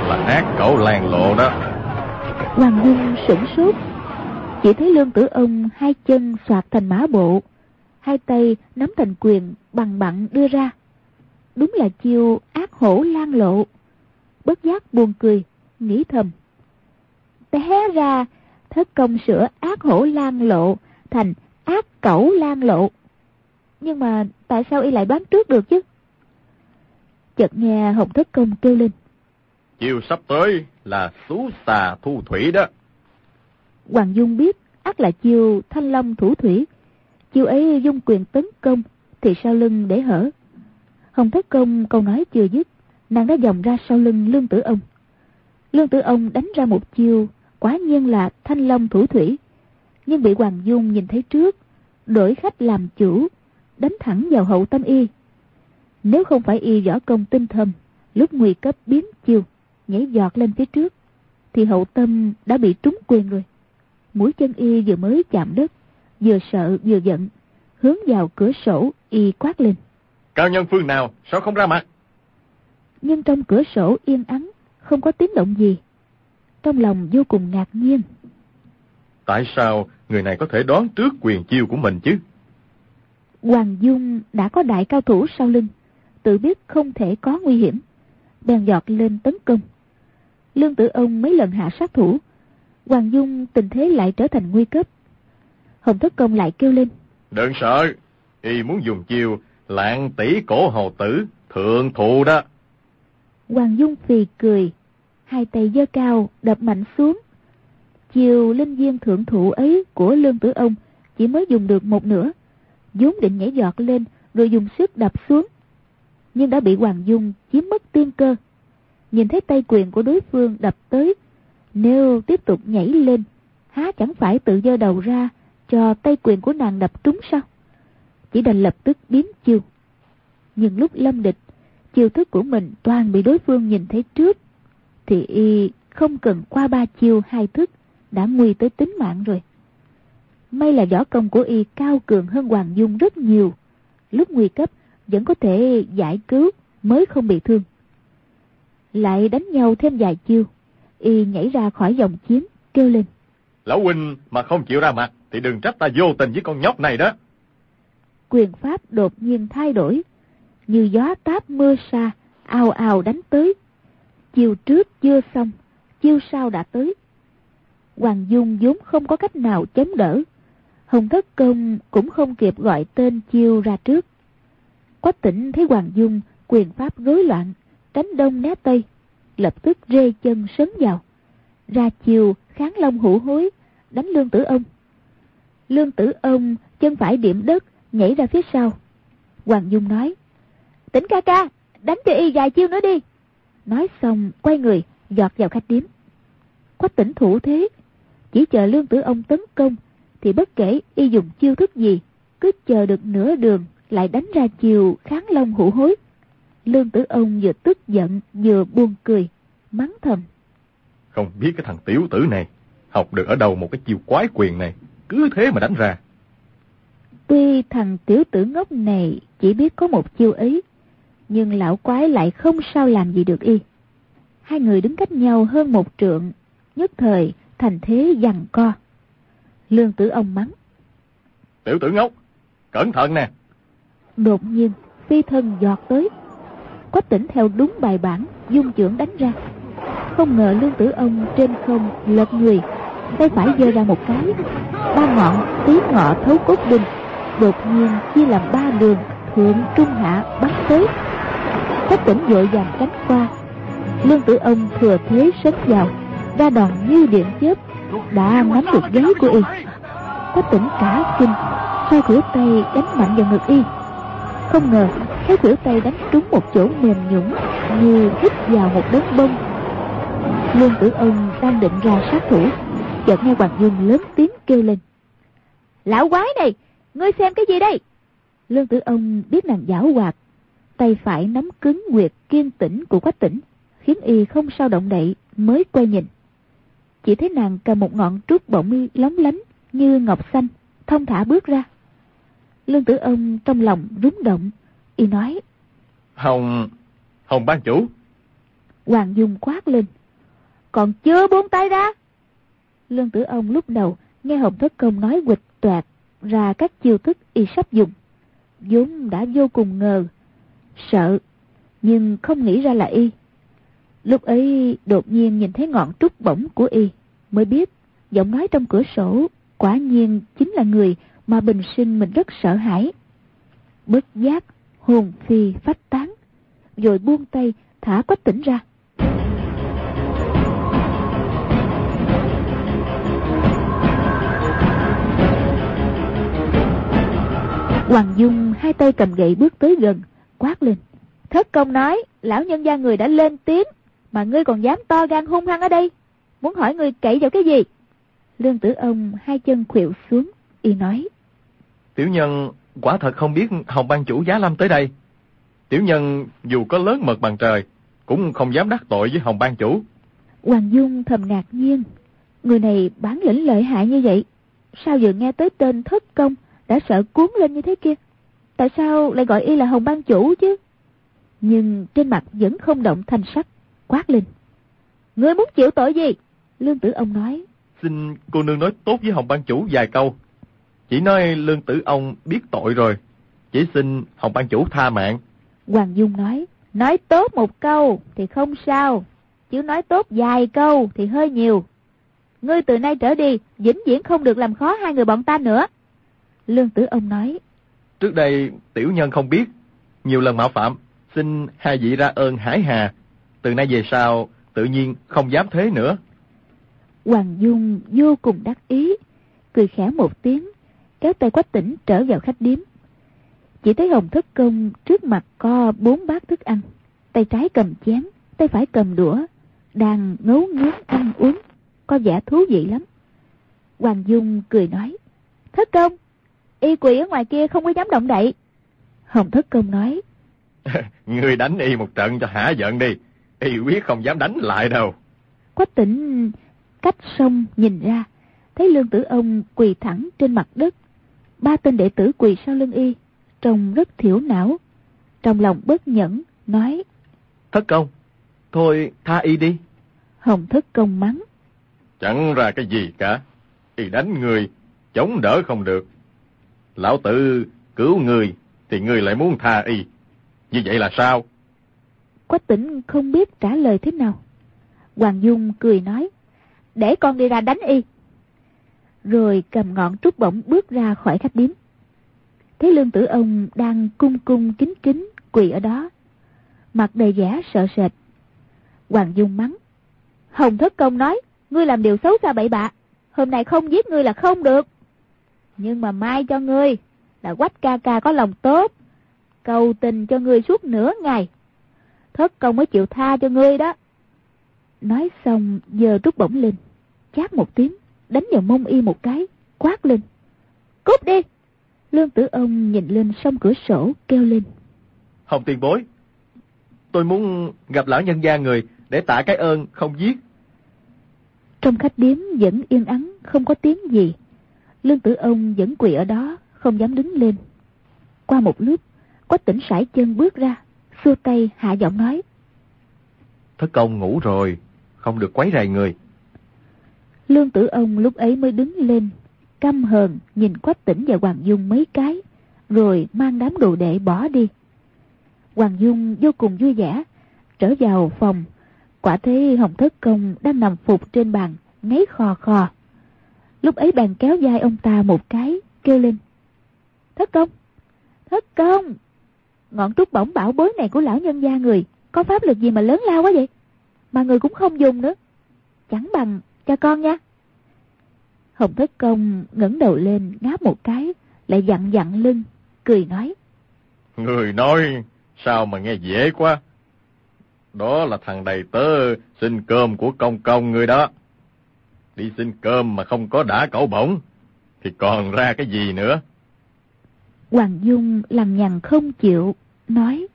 là ác cẩu làng lộ đó. Hoàng dung sửng sốt. Chỉ thấy lương tử ông hai chân soạt thành mã bộ hai tay nắm thành quyền bằng bặn đưa ra. Đúng là chiêu ác hổ lan lộ. Bất giác buồn cười nghĩ thầm. Té ra thất công sửa ác hổ lan lộ thành ác cẩu lan lộ. Nhưng mà tại sao y lại đoán trước được chứ? Chợt nghe hồng thất công kêu lên. Chiều sắp tới là xú xà thu thủy đó. Hoàng dung biết ác là chiều thanh long thủ thủy. Chiều ấy dung quyền tấn công thì sau lưng để hở. Hồng thất công câu nói chưa dứt nàng đã vòng ra sau lưng lương tử ông lương tử ông đánh ra một chiêu quả nhiên là thanh long thủ thủy. Nhưng bị hoàng dung nhìn thấy trước đổi khách làm chủ đánh thẳng vào hậu tâm y. Nếu không phải y võ công tinh thâm lúc nguy cấp biến chiều nhảy giọt lên phía trước thì hậu tâm đã bị trúng quyền rồi. Mũi chân y vừa mới chạm đất vừa sợ vừa giận hướng vào cửa sổ y quát lên. Cao nhân phương nào sao không ra mặt? Nhưng trong cửa sổ yên ắng không có tiếng động gì trong lòng vô cùng ngạc nhiên. Tại sao người này có thể đoán trước quyền chiêu của mình chứ? Hoàng Dung đã có đại cao thủ sau lưng, tự biết không thể có nguy hiểm, bèn giọt lên tấn công. Lương tử ông mấy lần hạ sát thủ, Hoàng Dung tình thế lại trở thành nguy cấp. Hồng Thất Công lại kêu lên. Đừng sợ, y muốn dùng chiêu lạng tỷ cổ hầu tử, thượng thụ đó. Hoàng Dung phì cười, hai tay giơ cao đập mạnh xuống. Chiều linh viên thượng thụ ấy của lương tử ông chỉ mới dùng được một nửa. Vốn định nhảy giọt lên rồi dùng sức đập xuống. Nhưng đã bị hoàng dung chiếm mất tiên cơ. Nhìn thấy tay quyền của đối phương đập tới nếu tiếp tục nhảy lên há chẳng phải tự giơ đầu ra cho tay quyền của nàng đập trúng sao? Chỉ đành lập tức biến chiêu. Nhưng lúc lâm địch chiêu thức của mình toàn bị đối phương nhìn thấy trước thì y không cần qua ba chiêu hai thức đã nguy tới tính mạng rồi. May là võ công của y cao cường hơn Hoàng Dung rất nhiều. Lúc nguy cấp vẫn có thể giải cứu mới không bị thương. Lại đánh nhau thêm vài chiêu, y nhảy ra khỏi dòng chiến, kêu lên. Lão huynh mà không chịu ra mặt thì đừng trách ta vô tình với con nhóc này đó. Quyền pháp đột nhiên thay đổi, như gió táp mưa sa, ào ào đánh tới, chiều trước chưa xong chiêu sau đã tới. Hoàng dung vốn không có cách nào chống đỡ. Hồng thất công cũng không kịp gọi tên chiêu ra trước. Quách tỉnh thấy hoàng dung quyền pháp rối loạn tránh đông né tây lập tức rê chân sấn vào. Ra chiều kháng long hữu hối đánh lương tử ông. Lương tử ông chân phải điểm đất nhảy ra phía sau. Hoàng dung nói tỉnh ca ca đánh cho y vài chiêu nữa đi. Nói xong quay người giọt vào khách điếm. Quách tỉnh thủ thế Chỉ chờ lương tử ông tấn công Thì bất kể y dùng chiêu thức gì Cứ chờ được nửa đường Lại đánh ra chiều kháng long hữu hối. Lương tử ông vừa tức giận Vừa buồn cười Mắng thầm. Không biết cái thằng tiểu tử này Học được ở đâu một cái chiêu quái quyền này Cứ thế mà đánh ra. Tuy thằng tiểu tử ngốc này Chỉ biết có một chiêu ấy nhưng lão quái lại không sao làm gì được y. Hai người đứng cách nhau hơn một trượng, nhất thời thành thế giằng co. Lương tử ông mắng. Tiểu tử ngốc, cẩn thận nè. Đột nhiên, phi thân giọt tới. Quách tỉnh theo đúng bài bản, dung trưởng đánh ra. Không ngờ lương tử ông trên không lật người, tay phải giơ ra một cái. Ba ngọn tí ngọ thấu cốt đinh, đột nhiên chia làm ba đường, thượng trung hạ bắn tới Thất tỉnh vội vàng tránh qua. Lương tử ông thừa thế sấn vào, ra đòn như điện chớp, đã nắm được gáy của y. Thất tỉnh cả kinh xoay khuỷu tay đánh mạnh vào ngực y. Không ngờ thấy khuỷu tay đánh trúng một chỗ mềm nhũng như hít vào một đống bông. Lương tử ông đang định ra sát thủ, chợt nghe hoàng dương lớn tiếng kêu lên. Lão quái này, ngươi xem cái gì đây? Lương tử ông biết nàng giảo hoạt tay phải nắm cứng quyệt kiên tĩnh của quách tỉnh khiến y không sao động đậy mới quay nhìn. Chỉ thấy nàng cầm một ngọn trúc bổng lóng lánh như ngọc xanh thông thả bước ra. Lương tử ông trong lòng rúng động y nói hồng hồng ban chủ. Hoàng dung quát lên còn chưa buông tay ra. Lương tử ông lúc đầu nghe hồng thất công nói quịch toạt ra các chiêu thức y sắp dùng vốn đã vô cùng ngờ sợ nhưng không nghĩ ra là y. Lúc ấy đột nhiên nhìn thấy ngọn trúc bổng của y mới biết giọng nói trong cửa sổ quả nhiên chính là người mà bình sinh mình rất sợ hãi. Bất giác hồn phi phách tán rồi buông tay thả quách tỉnh ra. Hoàng Dung hai tay cầm gậy bước tới gần, quát lên. Thất công nói, lão nhân gia người đã lên tiếng, mà ngươi còn dám to gan hung hăng ở đây. Muốn hỏi ngươi cậy vào cái gì? Lương tử ông hai chân khuỵu xuống, y nói. Tiểu nhân quả thật không biết Hồng ban chủ giá lâm tới đây. Tiểu nhân dù có lớn mật bằng trời, cũng không dám đắc tội với Hồng ban chủ. Hoàng Dung thầm ngạc nhiên, người này bán lĩnh lợi hại như vậy, sao vừa nghe tới tên thất công đã sợ cuốn lên như thế kia? Tại sao lại gọi y là Hồng ban chủ chứ? Nhưng trên mặt vẫn không động thanh sắc, quát lên. Ngươi muốn chịu tội gì? Lương tử ông nói. Xin cô nương nói tốt với Hồng ban chủ vài câu. Chỉ nói lương tử ông biết tội rồi. Chỉ xin Hồng ban chủ tha mạng. Hoàng Dung nói. Nói tốt một câu thì không sao. Chứ nói tốt vài câu thì hơi nhiều. Ngươi từ nay trở đi, vĩnh viễn không được làm khó hai người bọn ta nữa. Lương tử ông nói. Trước đây tiểu nhân không biết. Nhiều lần mạo phạm. Xin hai vị ra ơn hải hà. Từ nay về sau, tự nhiên không dám thế nữa. Hoàng Dung vô cùng đắc ý, cười khẽ một tiếng, kéo tay quách tỉnh trở vào khách điếm. Chỉ thấy Hồng Thất Công trước mặt co bốn bát thức ăn, tay trái cầm chén, tay phải cầm đũa, đang ngấu nghiến ăn uống, có vẻ thú vị lắm. Hoàng Dung cười nói, Thất Công, y quỷ ở ngoài kia không có dám động đậy. Hồng Thất Công nói, Ngươi đánh y một trận cho hả giận đi, y quyết không dám đánh lại đâu. Quách tỉnh cách sông nhìn ra, thấy lương tử ông quỳ thẳng trên mặt đất. Ba tên đệ tử quỳ sau lưng y, trông rất thiểu não. Trong lòng bất nhẫn, nói. Thất công, thôi tha y đi. Hồng thất công mắng. Chẳng ra cái gì cả. Y đánh người, chống đỡ không được. Lão tử cứu người, thì người lại muốn tha y. Như vậy là sao? Quách tỉnh không biết trả lời thế nào. Hoàng Dung cười nói để con đi ra đánh y. Rồi cầm ngọn trúc bổng bước ra khỏi khách điếm. Thấy lương tử ông đang cung cung kính kính quỳ ở đó. Mặt đầy vẻ sợ sệt. Hoàng Dung mắng. Hồng Thất Công nói, ngươi làm điều xấu xa bậy bạ. Hôm nay không giết ngươi là không được. Nhưng mà mai cho ngươi là quách ca ca có lòng tốt. Cầu tình cho ngươi suốt nửa ngày. Thất Công mới chịu tha cho ngươi đó. Nói xong giờ rút bổng lên Chát một tiếng Đánh vào mông y một cái Quát lên Cút đi Lương tử ông nhìn lên sông cửa sổ kêu lên Hồng tiền bối Tôi muốn gặp lão nhân gia người Để tạ cái ơn không giết Trong khách điếm vẫn yên ắng Không có tiếng gì Lương tử ông vẫn quỳ ở đó Không dám đứng lên Qua một lúc Quách tỉnh sải chân bước ra Xua tay hạ giọng nói Thất công ngủ rồi không được quấy rầy người. Lương tử ông lúc ấy mới đứng lên, căm hờn nhìn Quách Tỉnh và Hoàng Dung mấy cái, rồi mang đám đồ đệ bỏ đi. Hoàng Dung vô cùng vui vẻ, trở vào phòng, quả thấy Hồng Thất Công đang nằm phục trên bàn, ngáy khò khò. Lúc ấy bèn kéo vai ông ta một cái, kêu lên. Thất Công! Thất Công! Ngọn trúc bổng bảo bối này của lão nhân gia người, có pháp lực gì mà lớn lao quá vậy? mà người cũng không dùng nữa chẳng bằng cho con nha. Hồng Thất Công ngẩng đầu lên ngáp một cái, lại dặn dặn lưng, cười nói. Người nói, sao mà nghe dễ quá. Đó là thằng đầy tớ xin cơm của công công người đó. Đi xin cơm mà không có đã cẩu bổng, thì còn ra cái gì nữa? Hoàng Dung lằng nhằng không chịu, nói.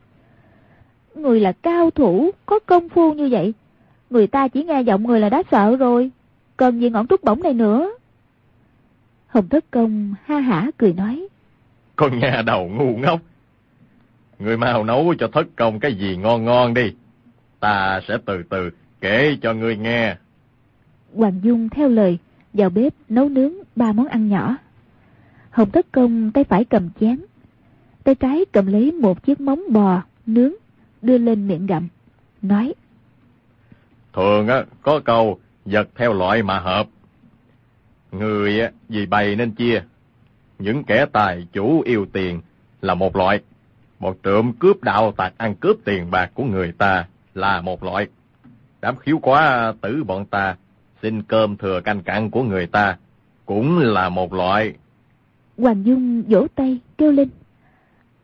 Người là cao thủ, có công phu như vậy. Người ta chỉ nghe giọng người là đã sợ rồi. Cần gì ngọn trúc bổng này nữa. Hồng Thất Công ha hả cười nói. Con nhà đầu ngu ngốc. Người mau nấu cho Thất Công cái gì ngon ngon đi. Ta sẽ từ từ kể cho người nghe. Hoàng Dung theo lời, vào bếp nấu nướng ba món ăn nhỏ. Hồng tất Công tay phải cầm chén, tay trái cầm lấy một chiếc móng bò nướng, đưa lên miệng gặm, nói. Thường á, có câu, vật theo loại mà hợp. Người á, vì bày nên chia. Những kẻ tài chủ yêu tiền là một loại. Một trộm cướp đạo tạc ăn cướp tiền bạc của người ta là một loại. Đám khiếu quá tử bọn ta, xin cơm thừa canh cặn của người ta, cũng là một loại. Hoàng Dung vỗ tay kêu lên.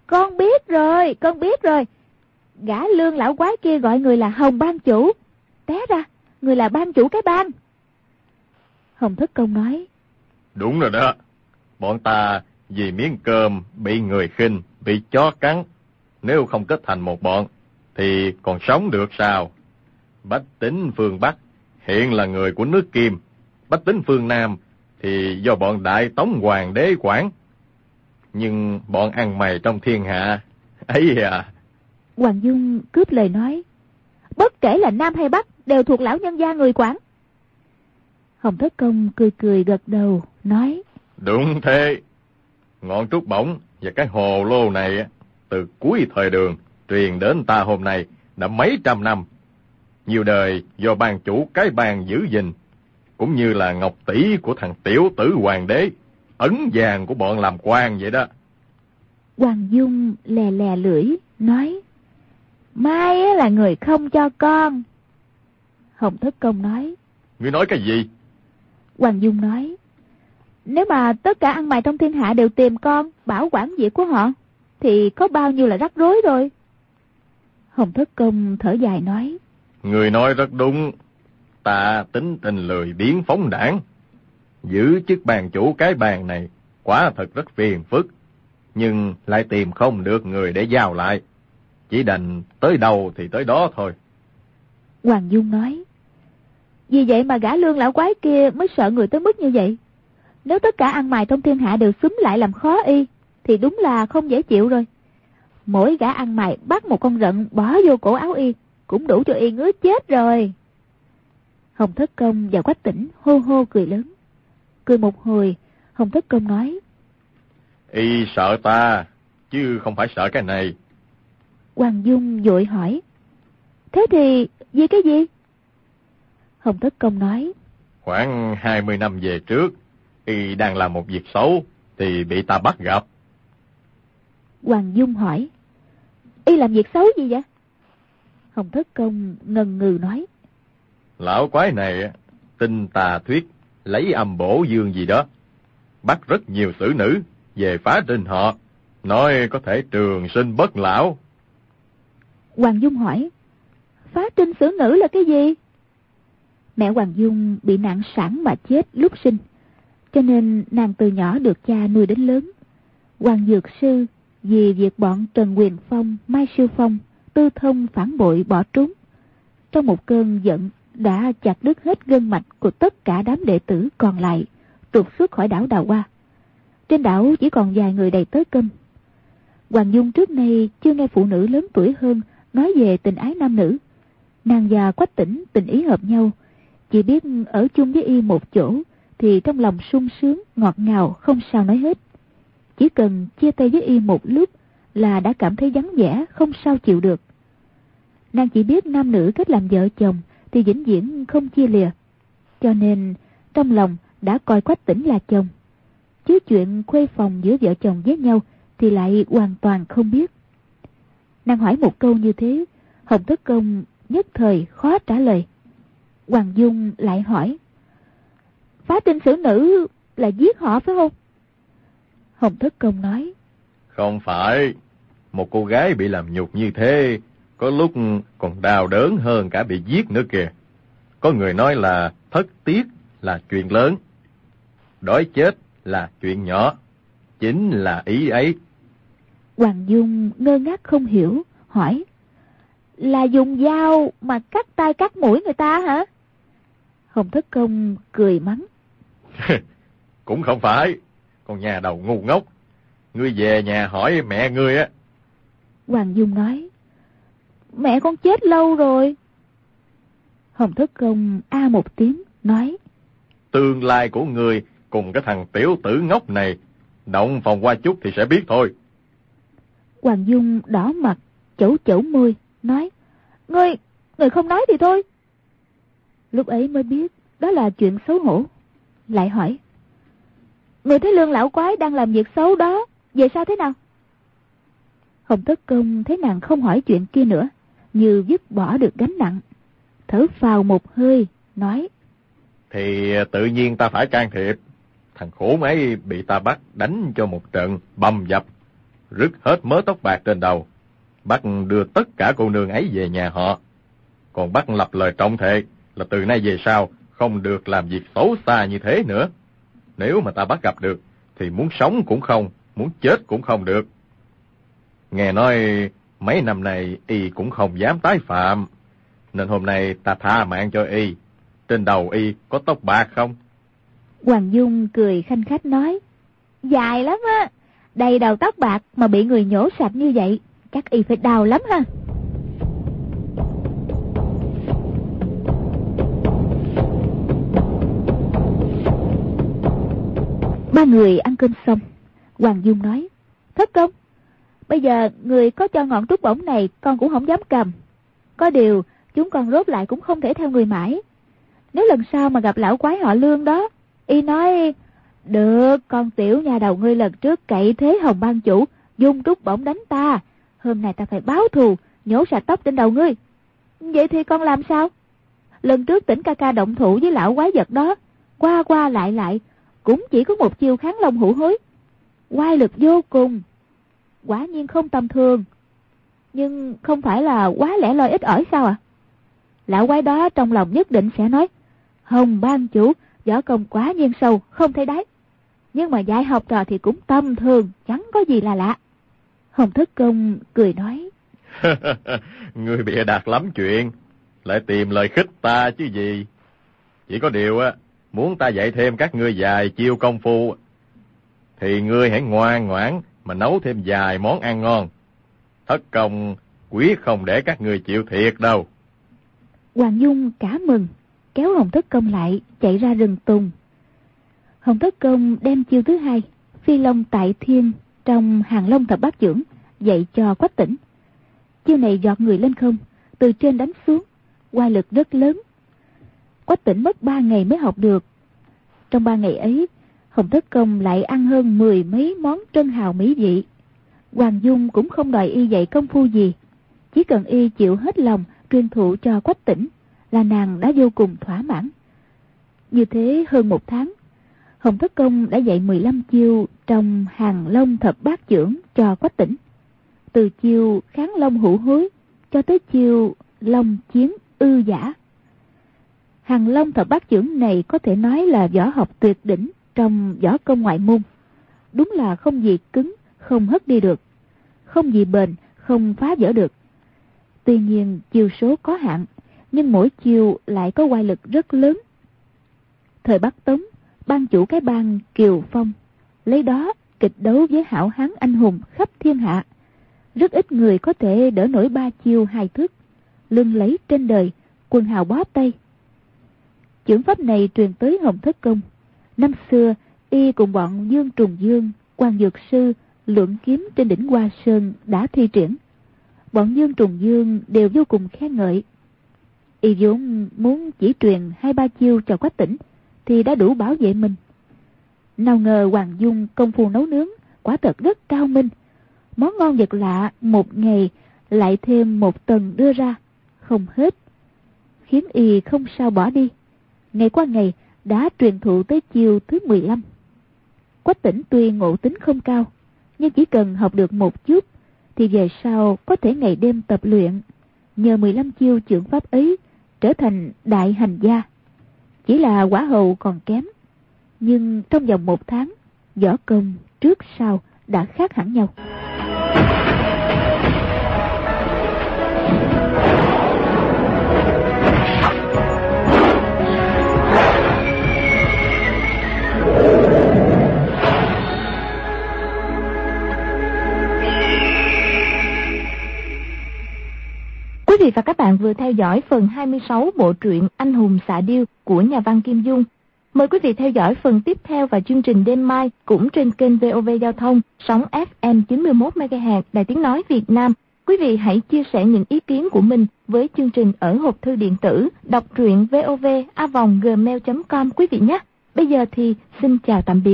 Con biết rồi, con biết rồi. Gã lương lão quái kia gọi người là Hồng Ban Chủ. Té ra, người là ban chủ cái ban. Hồng Thất Công nói. Đúng rồi đó. Bọn ta vì miếng cơm bị người khinh, bị chó cắn. Nếu không kết thành một bọn, thì còn sống được sao? Bách tính phương Bắc hiện là người của nước Kim. Bách tính phương Nam thì do bọn Đại Tống Hoàng đế quản. Nhưng bọn ăn mày trong thiên hạ, ấy à. Hoàng Dung cướp lời nói. Bất kể là Nam hay Bắc, đều thuộc lão nhân gia người quản. Hồng Thất Công cười cười gật đầu, nói. Đúng thế. Ngọn trúc bổng và cái hồ lô này từ cuối thời đường truyền đến ta hôm nay đã mấy trăm năm. Nhiều đời do ban chủ cái bàn giữ gìn, cũng như là ngọc tỷ của thằng tiểu tử hoàng đế, ấn vàng của bọn làm quan vậy đó. Hoàng Dung lè lè lưỡi, nói, Mai là người không cho con. Hồng Thất Công nói, Ngươi nói cái gì? Hoàng Dung nói, nếu mà tất cả ăn mày trong thiên hạ đều tìm con, bảo quản việc của họ, thì có bao nhiêu là rắc rối rồi. Hồng Thất Công thở dài nói, Người nói rất đúng, ta tính tình lười biến phóng đảng. Giữ chức bàn chủ cái bàn này quả thật rất phiền phức, nhưng lại tìm không được người để giao lại. Chỉ đành tới đâu thì tới đó thôi. Hoàng Dung nói, vì vậy mà gã lương lão quái kia mới sợ người tới mức như vậy. Nếu tất cả ăn mày trong thiên hạ đều xúm lại làm khó y, thì đúng là không dễ chịu rồi. Mỗi gã ăn mày bắt một con rận bỏ vô cổ áo y, cũng đủ cho y ngứa chết rồi. Hồng Thất Công và Quách Tỉnh hô hô cười lớn. Cười một hồi, Hồng Thất Công nói. Y sợ ta, chứ không phải sợ cái này. Hoàng Dung vội hỏi. Thế thì vì cái gì? Hồng Thất Công nói. Khoảng 20 năm về trước, y đang làm một việc xấu, thì bị ta bắt gặp. Hoàng Dung hỏi. Y làm việc xấu gì vậy? Hồng Thất Công ngần ngừ nói. Lão quái này, tin tà thuyết, lấy âm bổ dương gì đó. Bắt rất nhiều xử nữ, về phá trên họ, nói có thể trường sinh bất lão. Hoàng Dung hỏi. Phá trinh xử nữ là cái gì? Mẹ Hoàng Dung bị nạn sản mà chết lúc sinh, cho nên nàng từ nhỏ được cha nuôi đến lớn. Hoàng Dược Sư vì việc bọn Trần Quyền Phong, Mai Sư Phong, Tư Thông phản bội bỏ trốn. Trong một cơn giận đã chặt đứt hết gân mạch của tất cả đám đệ tử còn lại, trục xuất khỏi đảo Đào Hoa. Trên đảo chỉ còn vài người đầy tới cơm. Hoàng Dung trước nay chưa nghe phụ nữ lớn tuổi hơn nói về tình ái nam nữ. Nàng già Quách Tỉnh tình ý hợp nhau, chỉ biết ở chung với y một chỗ thì trong lòng sung sướng, ngọt ngào không sao nói hết. Chỉ cần chia tay với y một lúc là đã cảm thấy vắng vẻ, không sao chịu được. Nàng chỉ biết nam nữ kết làm vợ chồng thì vĩnh viễn không chia lìa. Cho nên trong lòng đã coi Quách Tỉnh là chồng. Chứ chuyện khuê phòng giữa vợ chồng với nhau thì lại hoàn toàn không biết. Nàng hỏi một câu như thế, Hồng Thất Công nhất thời khó trả lời. Hoàng Dung lại hỏi. Phá tin sử nữ là giết họ phải không? Hồng Thất Công nói. Không phải. Một cô gái bị làm nhục như thế, có lúc còn đau đớn hơn cả bị giết nữa kìa. Có người nói là thất tiết là chuyện lớn, đói chết là chuyện nhỏ, chính là ý ấy. Hoàng Dung ngơ ngác không hiểu, hỏi, là dùng dao mà cắt tay cắt mũi người ta hả? Hồng Thất Công cười mắng. Cũng không phải, con nhà đầu ngu ngốc. Ngươi về nhà hỏi mẹ ngươi á. Hoàng Dung nói, mẹ con chết lâu rồi. Hồng Thất Công a một tiếng, nói, Tương lai của ngươi cùng cái thằng tiểu tử ngốc này, động phòng qua chút thì sẽ biết thôi. Hoàng Dung đỏ mặt, chẩu chẩu môi, nói, Ngươi, ngươi không nói thì thôi. Lúc ấy mới biết đó là chuyện xấu hổ. Lại hỏi, Người thấy lương lão quái đang làm việc xấu đó, về sao thế nào? Hồng Thất Công thấy nàng không hỏi chuyện kia nữa, như dứt bỏ được gánh nặng. Thở phào một hơi, nói, Thì tự nhiên ta phải can thiệp. Thằng khổ mấy bị ta bắt đánh cho một trận bầm dập, rứt hết mớ tóc bạc trên đầu. Bắt đưa tất cả cô nương ấy về nhà họ. Còn bắt lập lời trọng thệ là từ nay về sau không được làm việc xấu xa như thế nữa. Nếu mà ta bắt gặp được, thì muốn sống cũng không, muốn chết cũng không được. Nghe nói mấy năm nay y cũng không dám tái phạm, nên hôm nay ta tha mạng cho y. Trên đầu y có tóc bạc không? Hoàng Dung cười khanh khách nói, dài lắm á, đầy đầu tóc bạc mà bị người nhổ sạch như vậy, các y phải đau lắm ha. Ba người ăn cơm xong, Hoàng Dung nói, Thất công, bây giờ người có cho ngọn trúc bổng này con cũng không dám cầm. Có điều, chúng con rốt lại cũng không thể theo người mãi. Nếu lần sau mà gặp lão quái họ lương đó, y nói, được, con tiểu nhà đầu ngươi lần trước cậy thế hồng ban chủ, dung trúc bổng đánh ta. Hôm nay ta phải báo thù, nhổ sạch tóc trên đầu ngươi. Vậy thì con làm sao? Lần trước tỉnh ca ca động thủ với lão quái vật đó, qua qua lại lại, cũng chỉ có một chiêu kháng long hữu hối. Quai lực vô cùng. Quả nhiên không tầm thường. Nhưng không phải là quá lẻ loi ít ỏi sao à? Lão quái đó trong lòng nhất định sẽ nói, Hồng ban chủ, võ công quá nhiên sâu, không thấy đáy. Nhưng mà dạy học trò thì cũng tâm thường, chẳng có gì là lạ. Hồng Thất Công cười nói, Ngươi bịa đặt lắm chuyện, lại tìm lời khích ta chứ gì. Chỉ có điều á, muốn ta dạy thêm các ngươi dài chiêu công phu, thì ngươi hãy ngoan ngoãn mà nấu thêm vài món ăn ngon. Thất công quý không để các người chịu thiệt đâu. Hoàng Dung cả mừng, kéo Hồng Thất Công lại, chạy ra rừng tùng. Hồng Thất Công đem chiêu thứ hai, phi long tại thiên trong hàng long thập bát trưởng, dạy cho quách tỉnh. Chiêu này giọt người lên không, từ trên đánh xuống, qua lực rất lớn. Quách tỉnh mất ba ngày mới học được. Trong ba ngày ấy, Hồng Thất Công lại ăn hơn mười mấy món trân hào mỹ vị. Hoàng Dung cũng không đòi y dạy công phu gì, chỉ cần y chịu hết lòng truyền thụ cho quách tỉnh là nàng đã vô cùng thỏa mãn. Như thế hơn một tháng, Hồng Thất Công đã dạy 15 chiêu trong hàng long thập bát trưởng cho quách tỉnh. Từ chiêu kháng long hữu hối cho tới chiêu long chiến ư giả. Hàng long thập bát trưởng này có thể nói là võ học tuyệt đỉnh trong võ công ngoại môn. Đúng là không gì cứng, không hất đi được. Không gì bền, không phá vỡ được. Tuy nhiên chiêu số có hạn, nhưng mỗi chiêu lại có quay lực rất lớn. Thời Bắc Tống, ban chủ cái bang Kiều Phong, lấy đó kịch đấu với hảo hán anh hùng khắp thiên hạ. Rất ít người có thể đỡ nổi ba chiêu hai thước, lưng lấy trên đời, quần hào bó tay. Chưởng pháp này truyền tới Hồng Thất Công. Năm xưa, y cùng bọn Dương Trùng Dương, quan Dược Sư, luận kiếm trên đỉnh Hoa Sơn đã thi triển. Bọn Dương Trùng Dương đều vô cùng khen ngợi. Y vốn muốn chỉ truyền hai ba chiêu cho quách tỉnh, thì đã đủ bảo vệ mình. Nào ngờ Hoàng Dung công phu nấu nướng, quả thật rất cao minh. Món ngon vật lạ một ngày lại thêm một tầng đưa ra, không hết. khiến y không sao bỏ đi. Ngày qua ngày đã truyền thụ tới chiều thứ 15. Quách tỉnh tuy ngộ tính không cao, nhưng chỉ cần học được một chút thì về sau có thể ngày đêm tập luyện, nhờ 15 chiêu trưởng pháp ấy trở thành đại hành gia. Chỉ là quả hầu còn kém, nhưng trong vòng một tháng, võ công trước sau đã khác hẳn nhau. Vị và các bạn vừa theo dõi phần 26 bộ truyện Anh hùng xạ điêu của nhà văn Kim Dung. Mời quý vị theo dõi phần tiếp theo và chương trình đêm mai cũng trên kênh VOV Giao thông, sóng FM 91 MHz Đài Tiếng nói Việt Nam. Quý vị hãy chia sẻ những ý kiến của mình với chương trình ở hộp thư điện tử đọc truyện vovavonggmail.com quý vị nhé. Bây giờ thì xin chào tạm biệt.